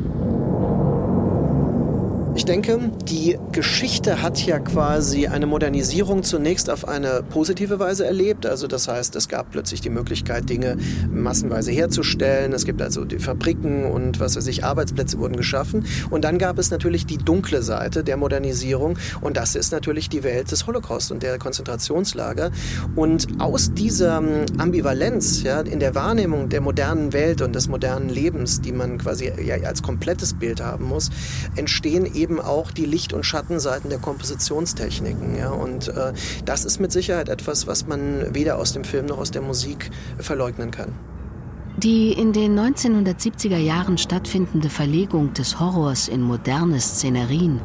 [SPEAKER 3] Ich denke, die Geschichte hat ja quasi eine Modernisierung zunächst auf eine positive Weise erlebt. Also das heißt, es gab plötzlich die Möglichkeit, Dinge massenweise herzustellen. Es gibt also die Fabriken und was weiß ich, Arbeitsplätze wurden geschaffen. Und dann gab es natürlich die dunkle Seite der Modernisierung. Und das ist natürlich die Welt des Holocaust und der Konzentrationslager. Und aus dieser ähm, Ambivalenz ja, in der Wahrnehmung der modernen Welt und des modernen Lebens, die man quasi ja, als komplettes Bild haben muss, entstehen eben eben auch die Licht- und Schattenseiten der Kompositionstechniken. Ja? Und äh, das ist mit Sicherheit etwas, was man weder aus dem Film noch aus der Musik verleugnen kann.
[SPEAKER 8] Die in den 1970er Jahren stattfindende Verlegung des Horrors in moderne Szenerien,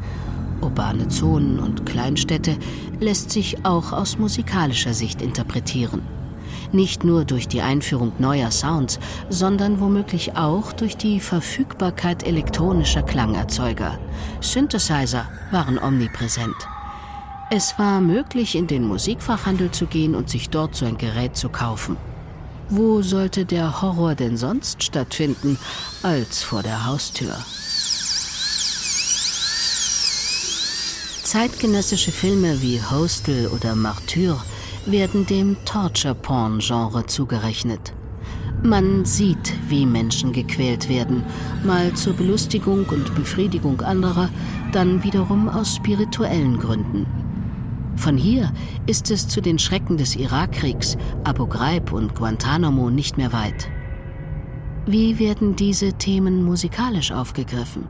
[SPEAKER 8] urbane Zonen und Kleinstädte lässt sich auch aus musikalischer Sicht interpretieren. Nicht nur durch die Einführung neuer Sounds, sondern womöglich auch durch die Verfügbarkeit elektronischer Klangerzeuger. Synthesizer waren omnipräsent. Es war möglich, in den Musikfachhandel zu gehen und sich dort so ein Gerät zu kaufen. Wo sollte der Horror denn sonst stattfinden als vor der Haustür? Zeitgenössische Filme wie Hostel oder Martyr werden dem Torture-Porn-Genre zugerechnet. Man sieht, wie Menschen gequält werden, mal zur Belustigung und Befriedigung anderer, dann wiederum aus spirituellen Gründen. Von hier ist es zu den Schrecken des Irakkriegs, Abu Ghraib und Guantanamo nicht mehr weit. Wie werden diese Themen musikalisch aufgegriffen?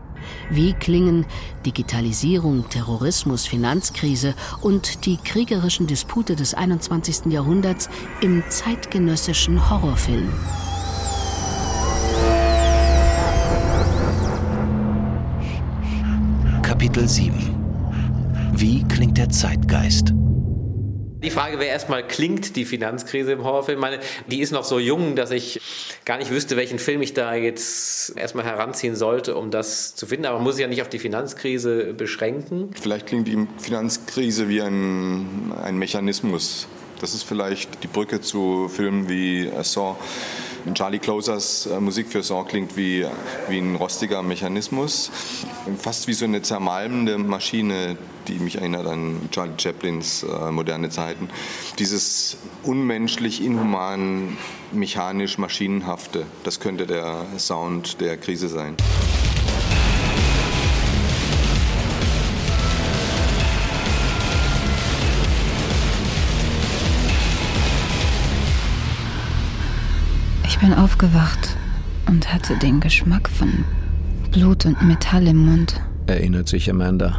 [SPEAKER 8] Wie klingen Digitalisierung, Terrorismus, Finanzkrise und die kriegerischen Dispute des 21. Jahrhunderts im zeitgenössischen Horrorfilm?
[SPEAKER 14] Kapitel 7 Wie klingt der Zeitgeist?
[SPEAKER 4] Die Frage wäre erstmal, klingt die Finanzkrise im Horrorfilm? Meine, die ist noch so jung, dass ich gar nicht wüsste, welchen Film ich da jetzt erstmal heranziehen sollte, um das zu finden. Aber man muss sich ja nicht auf die Finanzkrise beschränken.
[SPEAKER 5] Vielleicht klingt die Finanzkrise wie ein, ein Mechanismus. Das ist vielleicht die Brücke zu Filmen wie Saw. Charlie Closers äh, Musik für Saw klingt wie, wie ein rostiger Mechanismus, fast wie so eine zermalmende Maschine, die mich erinnert an Charlie Chaplins äh, moderne Zeiten. Dieses unmenschlich, inhuman, mechanisch, maschinenhafte, das könnte der Sound der Krise sein.
[SPEAKER 9] Ich bin aufgewacht und hatte den Geschmack von Blut und Metall im Mund.
[SPEAKER 7] Erinnert sich Amanda.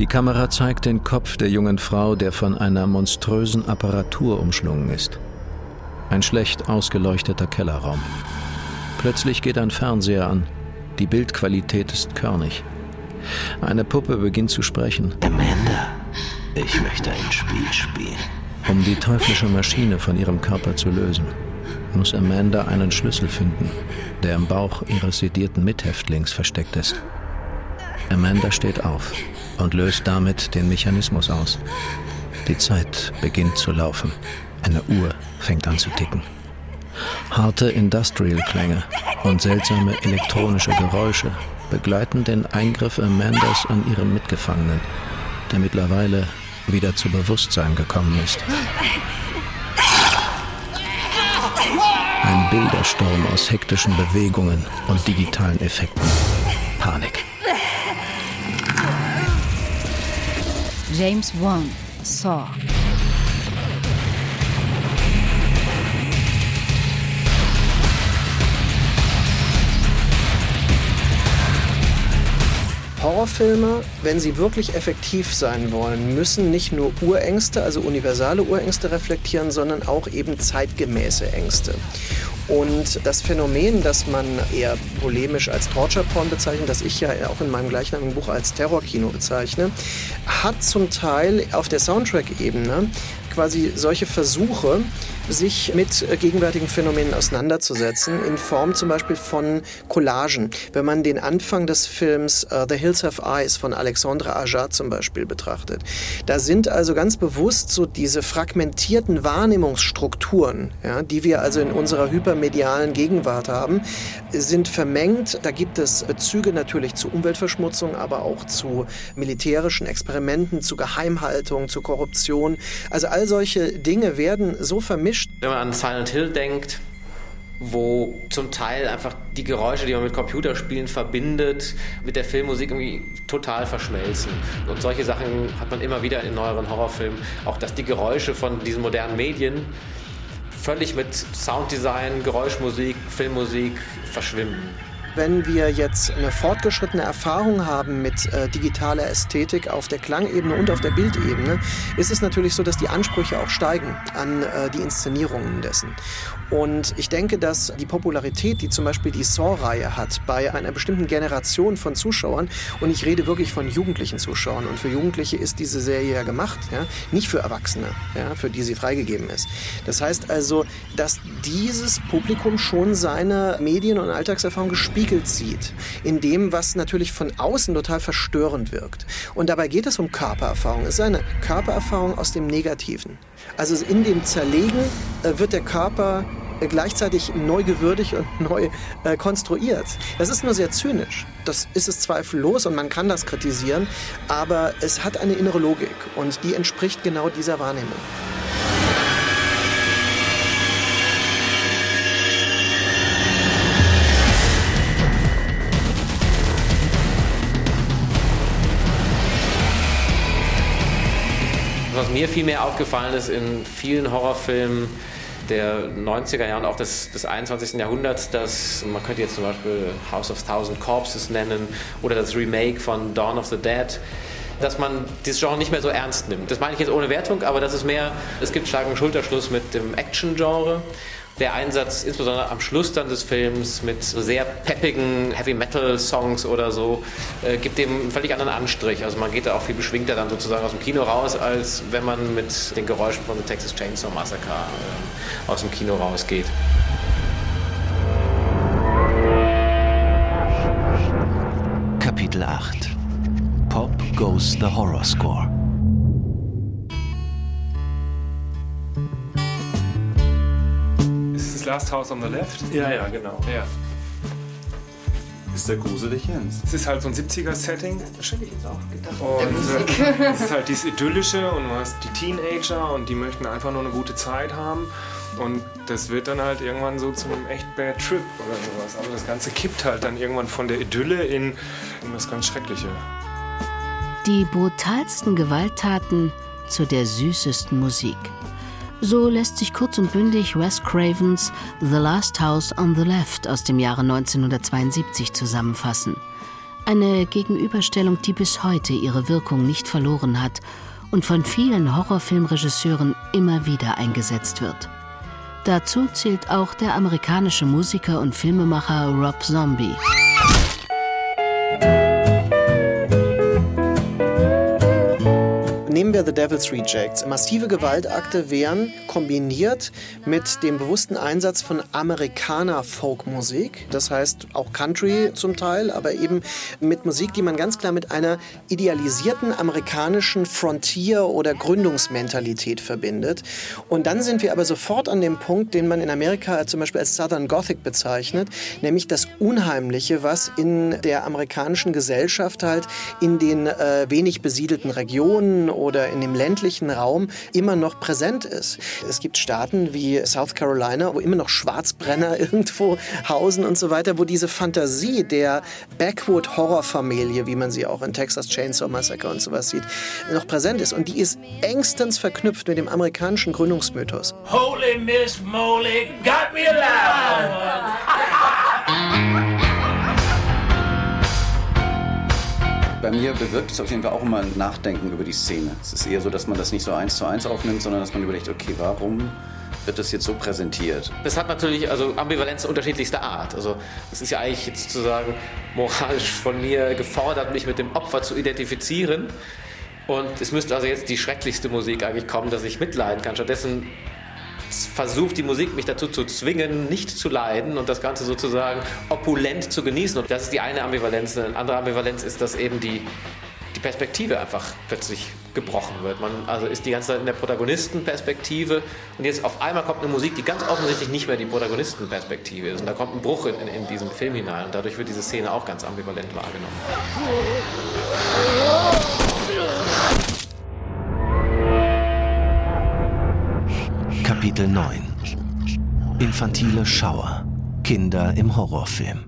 [SPEAKER 7] Die Kamera zeigt den Kopf der jungen Frau, der von einer monströsen Apparatur umschlungen ist. Ein schlecht ausgeleuchteter Kellerraum. Plötzlich geht ein Fernseher an. Die Bildqualität ist körnig. Eine Puppe beginnt zu sprechen.
[SPEAKER 14] Amanda, ich möchte ein Spiel spielen.
[SPEAKER 7] Um die teuflische Maschine von ihrem Körper zu lösen. Muss Amanda einen Schlüssel finden, der im Bauch ihres sedierten Mithäftlings versteckt ist. Amanda steht auf und löst damit den Mechanismus aus. Die Zeit beginnt zu laufen. Eine Uhr fängt an zu ticken. Harte Industrial-Klänge und seltsame elektronische Geräusche begleiten den Eingriff Amandas an ihren Mitgefangenen, der mittlerweile wieder zu Bewusstsein gekommen ist. Ein Bildersturm aus hektischen Bewegungen und digitalen Effekten. Panik.
[SPEAKER 9] James Wan, Saw.
[SPEAKER 3] Horrorfilme, wenn sie wirklich effektiv sein wollen, müssen nicht nur Urängste, also universale Urängste reflektieren, sondern auch eben zeitgemäße Ängste. Und das Phänomen, das man eher polemisch als Torture Porn bezeichnet, das ich ja auch in meinem gleichnamigen Buch als Terrorkino bezeichne, hat zum Teil auf der Soundtrack-Ebene quasi solche Versuche, sich mit gegenwärtigen Phänomenen auseinanderzusetzen, in Form zum Beispiel von Collagen. Wenn man den Anfang des Films uh, The Hills Have Eyes von Alexandre Aja zum Beispiel betrachtet, da sind also ganz bewusst so diese fragmentierten Wahrnehmungsstrukturen, ja, die wir also in unserer hypermedialen Gegenwart haben, sind vermengt. Da gibt es Bezüge natürlich zu Umweltverschmutzung, aber auch zu militärischen Experimenten, zu Geheimhaltung, zu Korruption. Also all solche Dinge werden so vermischt.
[SPEAKER 4] Wenn man an Silent Hill denkt, wo zum Teil einfach die Geräusche, die man mit Computerspielen verbindet, mit der Filmmusik irgendwie total verschmelzen. Und solche Sachen hat man immer wieder in neueren Horrorfilmen. Auch dass die Geräusche von diesen modernen Medien völlig mit Sounddesign, Geräuschmusik, Filmmusik verschwimmen.
[SPEAKER 3] Wenn wir jetzt eine fortgeschrittene Erfahrung haben mit äh, digitaler Ästhetik auf der Klangebene und auf der Bildebene, ist es natürlich so, dass die Ansprüche auch steigen an äh, die Inszenierungen dessen. Und ich denke, dass die Popularität, die zum Beispiel die Saw-Reihe hat, bei einer bestimmten Generation von Zuschauern, und ich rede wirklich von jugendlichen Zuschauern, und für Jugendliche ist diese Serie ja gemacht, ja, nicht für Erwachsene, ja, für die sie freigegeben ist. Das heißt also, dass dieses Publikum schon seine Medien- und Alltagserfahrung gespiegelt sieht, in dem, was natürlich von außen total verstörend wirkt. Und dabei geht es um Körpererfahrung. Es ist eine Körpererfahrung aus dem Negativen. Also in dem Zerlegen äh, wird der Körper gleichzeitig neu gewürdigt und (laughs) neu äh, konstruiert. Das ist nur sehr zynisch. Das ist es zweifellos und man kann das kritisieren, aber es hat eine innere Logik und die entspricht genau dieser Wahrnehmung.
[SPEAKER 4] Was mir viel mehr aufgefallen ist in vielen Horrorfilmen der 90er Jahre und auch des, des 21. Jahrhunderts, dass man könnte jetzt zum Beispiel House of Thousand Corpses nennen oder das Remake von Dawn of the Dead, dass man dieses Genre nicht mehr so ernst nimmt. Das meine ich jetzt ohne Wertung, aber das ist mehr, es gibt und Schulterschluss mit dem Action-Genre der Einsatz, insbesondere am Schluss dann des Films mit sehr peppigen Heavy-Metal-Songs oder so, äh, gibt dem einen völlig anderen Anstrich. Also man geht da auch viel beschwingter dann sozusagen aus dem Kino raus, als wenn man mit den Geräuschen von The Texas Chainsaw Massacre äh, aus dem Kino rausgeht.
[SPEAKER 14] Kapitel 8 Pop Goes the Horror Score
[SPEAKER 11] Ist das Last House on the Left?
[SPEAKER 6] Ja, ja, genau.
[SPEAKER 11] Ja.
[SPEAKER 13] Ist der gruselig, Jens?
[SPEAKER 11] Es ist halt so ein 70er-Setting.
[SPEAKER 16] Das hätte ich jetzt auch gedacht.
[SPEAKER 11] Und äh,
[SPEAKER 16] Musik. (laughs)
[SPEAKER 11] es ist halt dieses Idyllische und du hast die Teenager und die möchten einfach nur eine gute Zeit haben. Und das wird dann halt irgendwann so zum echt Bad Trip oder sowas. Aber das Ganze kippt halt dann irgendwann von der Idylle in, in das ganz Schreckliche.
[SPEAKER 8] Die brutalsten Gewalttaten zu der süßesten Musik. So lässt sich kurz und bündig Wes Cravens The Last House on the Left aus dem Jahre 1972 zusammenfassen. Eine Gegenüberstellung, die bis heute ihre Wirkung nicht verloren hat und von vielen Horrorfilmregisseuren immer wieder eingesetzt wird. Dazu zählt auch der amerikanische Musiker und Filmemacher Rob Zombie.
[SPEAKER 3] Nehmen wir The Devil's Rejects. Massive Gewaltakte wären kombiniert mit dem bewussten Einsatz von Amerikaner-Folkmusik. Das heißt auch Country zum Teil, aber eben mit Musik, die man ganz klar mit einer idealisierten amerikanischen Frontier- oder Gründungsmentalität verbindet. Und dann sind wir aber sofort an dem Punkt, den man in Amerika zum Beispiel als Southern Gothic bezeichnet, nämlich das Unheimliche, was in der amerikanischen Gesellschaft halt in den äh, wenig besiedelten Regionen oder in dem ländlichen Raum immer noch präsent ist. Es gibt Staaten wie South Carolina, wo immer noch Schwarzbrenner (laughs) irgendwo hausen und so weiter, wo diese Fantasie der Backwood-Horrorfamilie, wie man sie auch in Texas Chainsaw Massacre und sowas sieht, noch präsent ist. Und die ist engstens verknüpft mit dem amerikanischen Gründungsmythos.
[SPEAKER 18] Holy Miss Molly got me alive! (laughs) (laughs)
[SPEAKER 2] Bei mir bewirkt es auf jeden Fall auch immer ein Nachdenken über die Szene. Es ist eher so, dass man das nicht so eins zu eins aufnimmt, sondern dass man überlegt, okay, warum wird das jetzt so präsentiert?
[SPEAKER 4] Das hat natürlich also Ambivalenz unterschiedlichster Art. Also es ist ja eigentlich jetzt sozusagen moralisch von mir gefordert, mich mit dem Opfer zu identifizieren. Und es müsste also jetzt die schrecklichste Musik eigentlich kommen, dass ich mitleiden kann. Stattdessen versucht die Musik mich dazu zu zwingen, nicht zu leiden und das Ganze sozusagen opulent zu genießen. Und das ist die eine Ambivalenz. Eine andere Ambivalenz ist, dass eben die, die Perspektive einfach plötzlich gebrochen wird. Man also ist die ganze Zeit in der Protagonistenperspektive und jetzt auf einmal kommt eine Musik, die ganz offensichtlich nicht mehr die Protagonistenperspektive ist. Und da kommt ein Bruch in, in, in diesen Film hinein und dadurch wird diese Szene auch ganz ambivalent wahrgenommen.
[SPEAKER 14] Kapitel 9 Infantile Schauer. Kinder im Horrorfilm.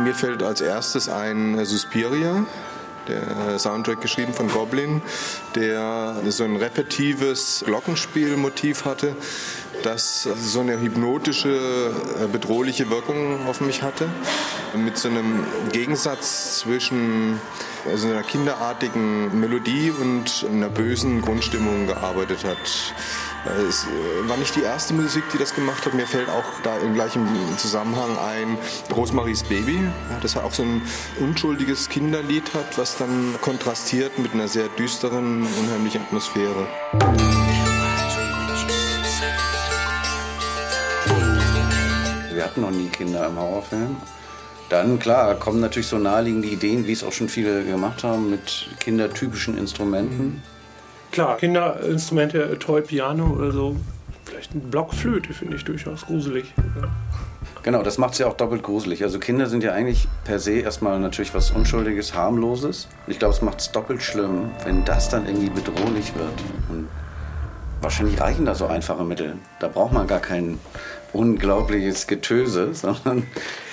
[SPEAKER 5] Mir fällt als erstes ein Suspiria, der Soundtrack geschrieben von Goblin, der so ein repetives Glockenspielmotiv hatte, das so eine hypnotische, äh, bedrohliche Wirkung auf mich hatte. Mit so einem Gegensatz zwischen also einer kinderartigen Melodie und einer bösen Grundstimmung gearbeitet hat. Es äh, war nicht die erste Musik, die das gemacht hat. Mir fällt auch da im gleichen Zusammenhang ein Rosemaries Baby, das auch so ein unschuldiges Kinderlied hat, was dann kontrastiert mit einer sehr düsteren, unheimlichen Atmosphäre.
[SPEAKER 2] Wir hatten noch nie Kinder im Horrorfilm. Dann, klar, kommen natürlich so naheliegende Ideen, wie es auch schon viele gemacht haben, mit kindertypischen Instrumenten.
[SPEAKER 12] Klar, Kinderinstrumente, Toy Piano oder so. Vielleicht eine Blockflöte finde ich durchaus gruselig.
[SPEAKER 2] Genau, das macht es ja auch doppelt gruselig. Also Kinder sind ja eigentlich per se erstmal natürlich was Unschuldiges, Harmloses. Ich glaube, es macht es doppelt schlimm, wenn das dann irgendwie bedrohlich wird. Und wahrscheinlich reichen da so einfache Mittel. Da braucht man gar kein unglaubliches Getöse, (laughs) sondern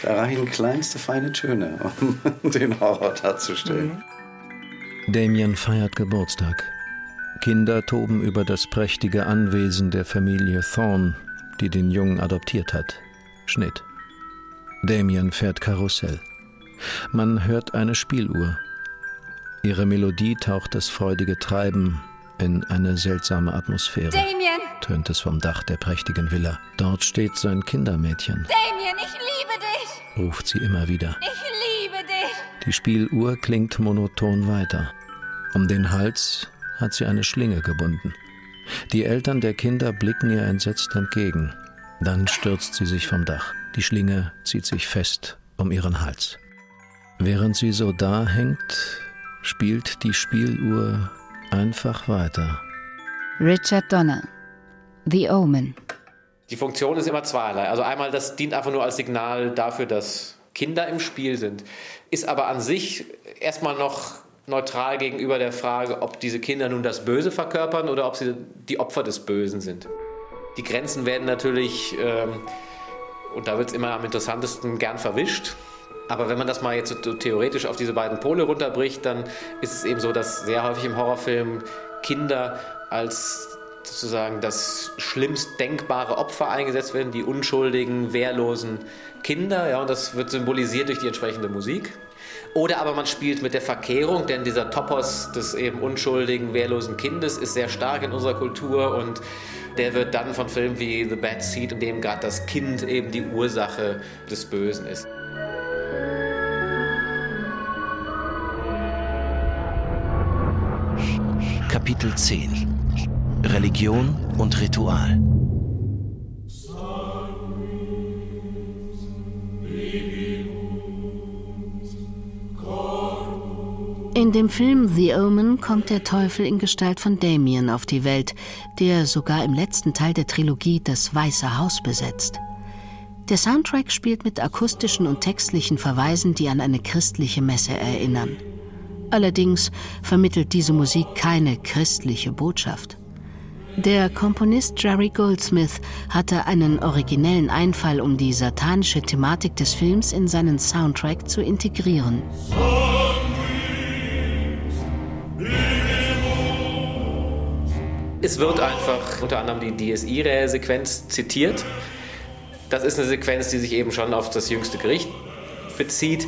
[SPEAKER 2] da reichen kleinste feine Töne, um (laughs) den Horror darzustellen.
[SPEAKER 7] Damien feiert Geburtstag. Kinder toben über das prächtige Anwesen der Familie Thorne, die den Jungen adoptiert hat. Schnitt. Damien fährt Karussell. Man hört eine Spieluhr. Ihre Melodie taucht das freudige Treiben in eine seltsame Atmosphäre.
[SPEAKER 19] Damien!
[SPEAKER 7] tönt es vom Dach der prächtigen Villa. Dort steht sein Kindermädchen,
[SPEAKER 19] Damien, ich liebe dich!
[SPEAKER 7] ruft sie immer wieder.
[SPEAKER 19] Ich liebe dich!
[SPEAKER 7] Die Spieluhr klingt monoton weiter. Um den Hals hat sie eine Schlinge gebunden. Die Eltern der Kinder blicken ihr entsetzt entgegen. Dann stürzt sie sich vom Dach. Die Schlinge zieht sich fest um ihren Hals. Während sie so da hängt, spielt die Spieluhr einfach weiter.
[SPEAKER 9] Richard Donner, The Omen.
[SPEAKER 4] Die Funktion ist immer zweierlei. Also einmal, das dient einfach nur als Signal dafür, dass Kinder im Spiel sind, ist aber an sich erstmal noch neutral gegenüber der Frage, ob diese Kinder nun das Böse verkörpern oder ob sie die Opfer des Bösen sind. Die Grenzen werden natürlich, ähm, und da wird es immer am interessantesten, gern verwischt. Aber wenn man das mal jetzt so theoretisch auf diese beiden Pole runterbricht, dann ist es eben so, dass sehr häufig im Horrorfilm Kinder als sozusagen das schlimmst denkbare Opfer eingesetzt werden, die unschuldigen, wehrlosen Kinder. Ja, und das wird symbolisiert durch die entsprechende Musik. Oder aber man spielt mit der Verkehrung, denn dieser Topos des eben unschuldigen, wehrlosen Kindes ist sehr stark in unserer Kultur und der wird dann von Filmen wie The Bad Seed, in dem gerade das Kind eben die Ursache des Bösen ist.
[SPEAKER 14] Kapitel 10 Religion und Ritual
[SPEAKER 8] In dem Film The Omen kommt der Teufel in Gestalt von Damien auf die Welt, der sogar im letzten Teil der Trilogie das Weiße Haus besetzt. Der Soundtrack spielt mit akustischen und textlichen Verweisen, die an eine christliche Messe erinnern. Allerdings vermittelt diese Musik keine christliche Botschaft. Der Komponist Jerry Goldsmith hatte einen originellen Einfall, um die satanische Thematik des Films in seinen Soundtrack zu integrieren.
[SPEAKER 4] Es wird einfach unter anderem die DSI-Sequenz zitiert. Das ist eine Sequenz, die sich eben schon auf das jüngste Gericht bezieht.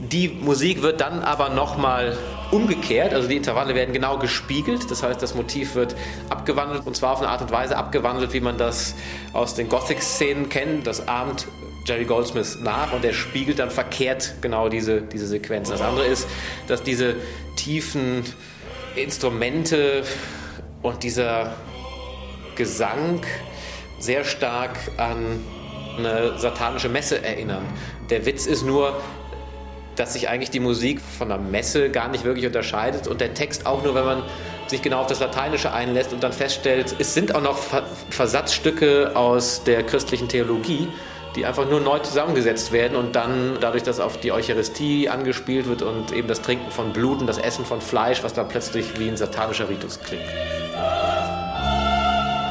[SPEAKER 4] Die Musik wird dann aber nochmal umgekehrt, also die Intervalle werden genau gespiegelt, das heißt, das Motiv wird abgewandelt und zwar auf eine Art und Weise abgewandelt, wie man das aus den Gothic-Szenen kennt. Das ahmt Jerry Goldsmith nach und er spiegelt dann verkehrt genau diese, diese Sequenz. Das andere ist, dass diese tiefen Instrumente und dieser Gesang sehr stark an eine satanische Messe erinnern. Der Witz ist nur, dass sich eigentlich die Musik von der Messe gar nicht wirklich unterscheidet und der Text auch nur, wenn man sich genau auf das Lateinische einlässt und dann feststellt, es sind auch noch Versatzstücke aus der christlichen Theologie, die einfach nur neu zusammengesetzt werden und dann dadurch, dass auf die Eucharistie angespielt wird und eben das Trinken von Blut und das Essen von Fleisch, was dann plötzlich wie ein satanischer Ritus klingt.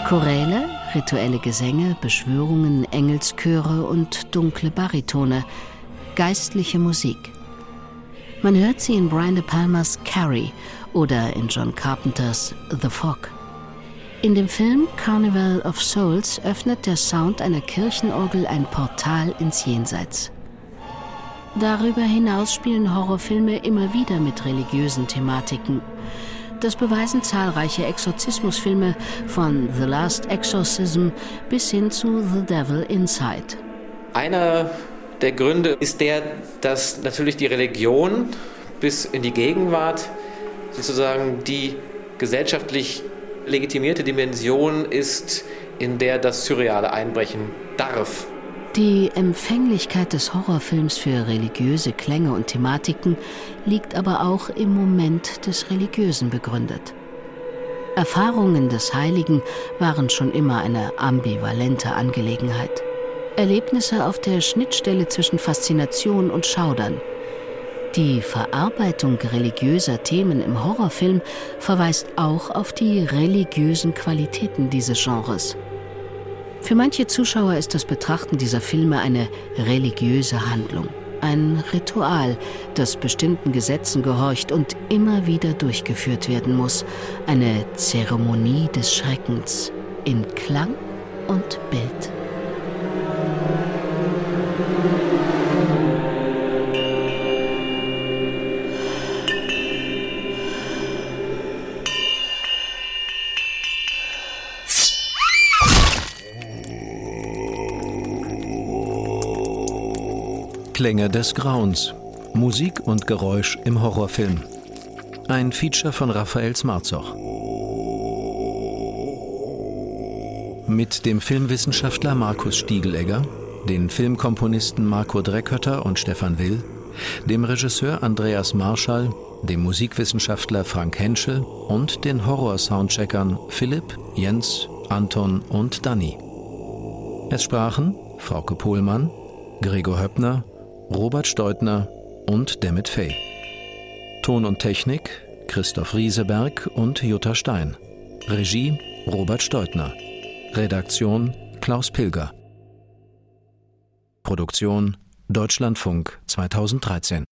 [SPEAKER 8] Choräle, rituelle Gesänge, Beschwörungen, Engelschöre und dunkle Baritone, geistliche Musik. Man hört sie in Brian De Palmas Carrie oder in John Carpenters The Fog. In dem Film Carnival of Souls öffnet der Sound einer Kirchenorgel ein Portal ins Jenseits. Darüber hinaus spielen Horrorfilme immer wieder mit religiösen Thematiken. Das beweisen zahlreiche Exorzismusfilme von The Last Exorcism bis hin zu The Devil Inside.
[SPEAKER 4] Einer der Gründe ist der, dass natürlich die Religion bis in die Gegenwart sozusagen die gesellschaftlich legitimierte Dimension ist, in der das Surreale einbrechen darf.
[SPEAKER 8] Die Empfänglichkeit des Horrorfilms für religiöse Klänge und Thematiken liegt aber auch im Moment des Religiösen begründet. Erfahrungen des Heiligen waren schon immer eine ambivalente Angelegenheit. Erlebnisse auf der Schnittstelle zwischen Faszination und Schaudern. Die Verarbeitung religiöser Themen im Horrorfilm verweist auch auf die religiösen Qualitäten dieses Genres. Für manche Zuschauer ist das Betrachten dieser Filme eine religiöse Handlung, ein Ritual, das bestimmten Gesetzen gehorcht und immer wieder durchgeführt werden muss, eine Zeremonie des Schreckens in Klang und Bild.
[SPEAKER 7] Klänge des Grauens. Musik und Geräusch im Horrorfilm. Ein Feature von Raphael Smarzoch. Mit dem Filmwissenschaftler Markus Stiegelegger, den Filmkomponisten Marco Dreckhötter und Stefan Will, dem Regisseur Andreas Marschall, dem Musikwissenschaftler Frank Henschel und den Horror-Soundcheckern Philipp, Jens, Anton und Danny. Es sprachen Frauke Pohlmann, Gregor Höppner, Robert Steutner und Demet Fay. Ton und Technik Christoph Rieseberg und Jutta Stein. Regie Robert Steutner. Redaktion Klaus Pilger. Produktion Deutschlandfunk 2013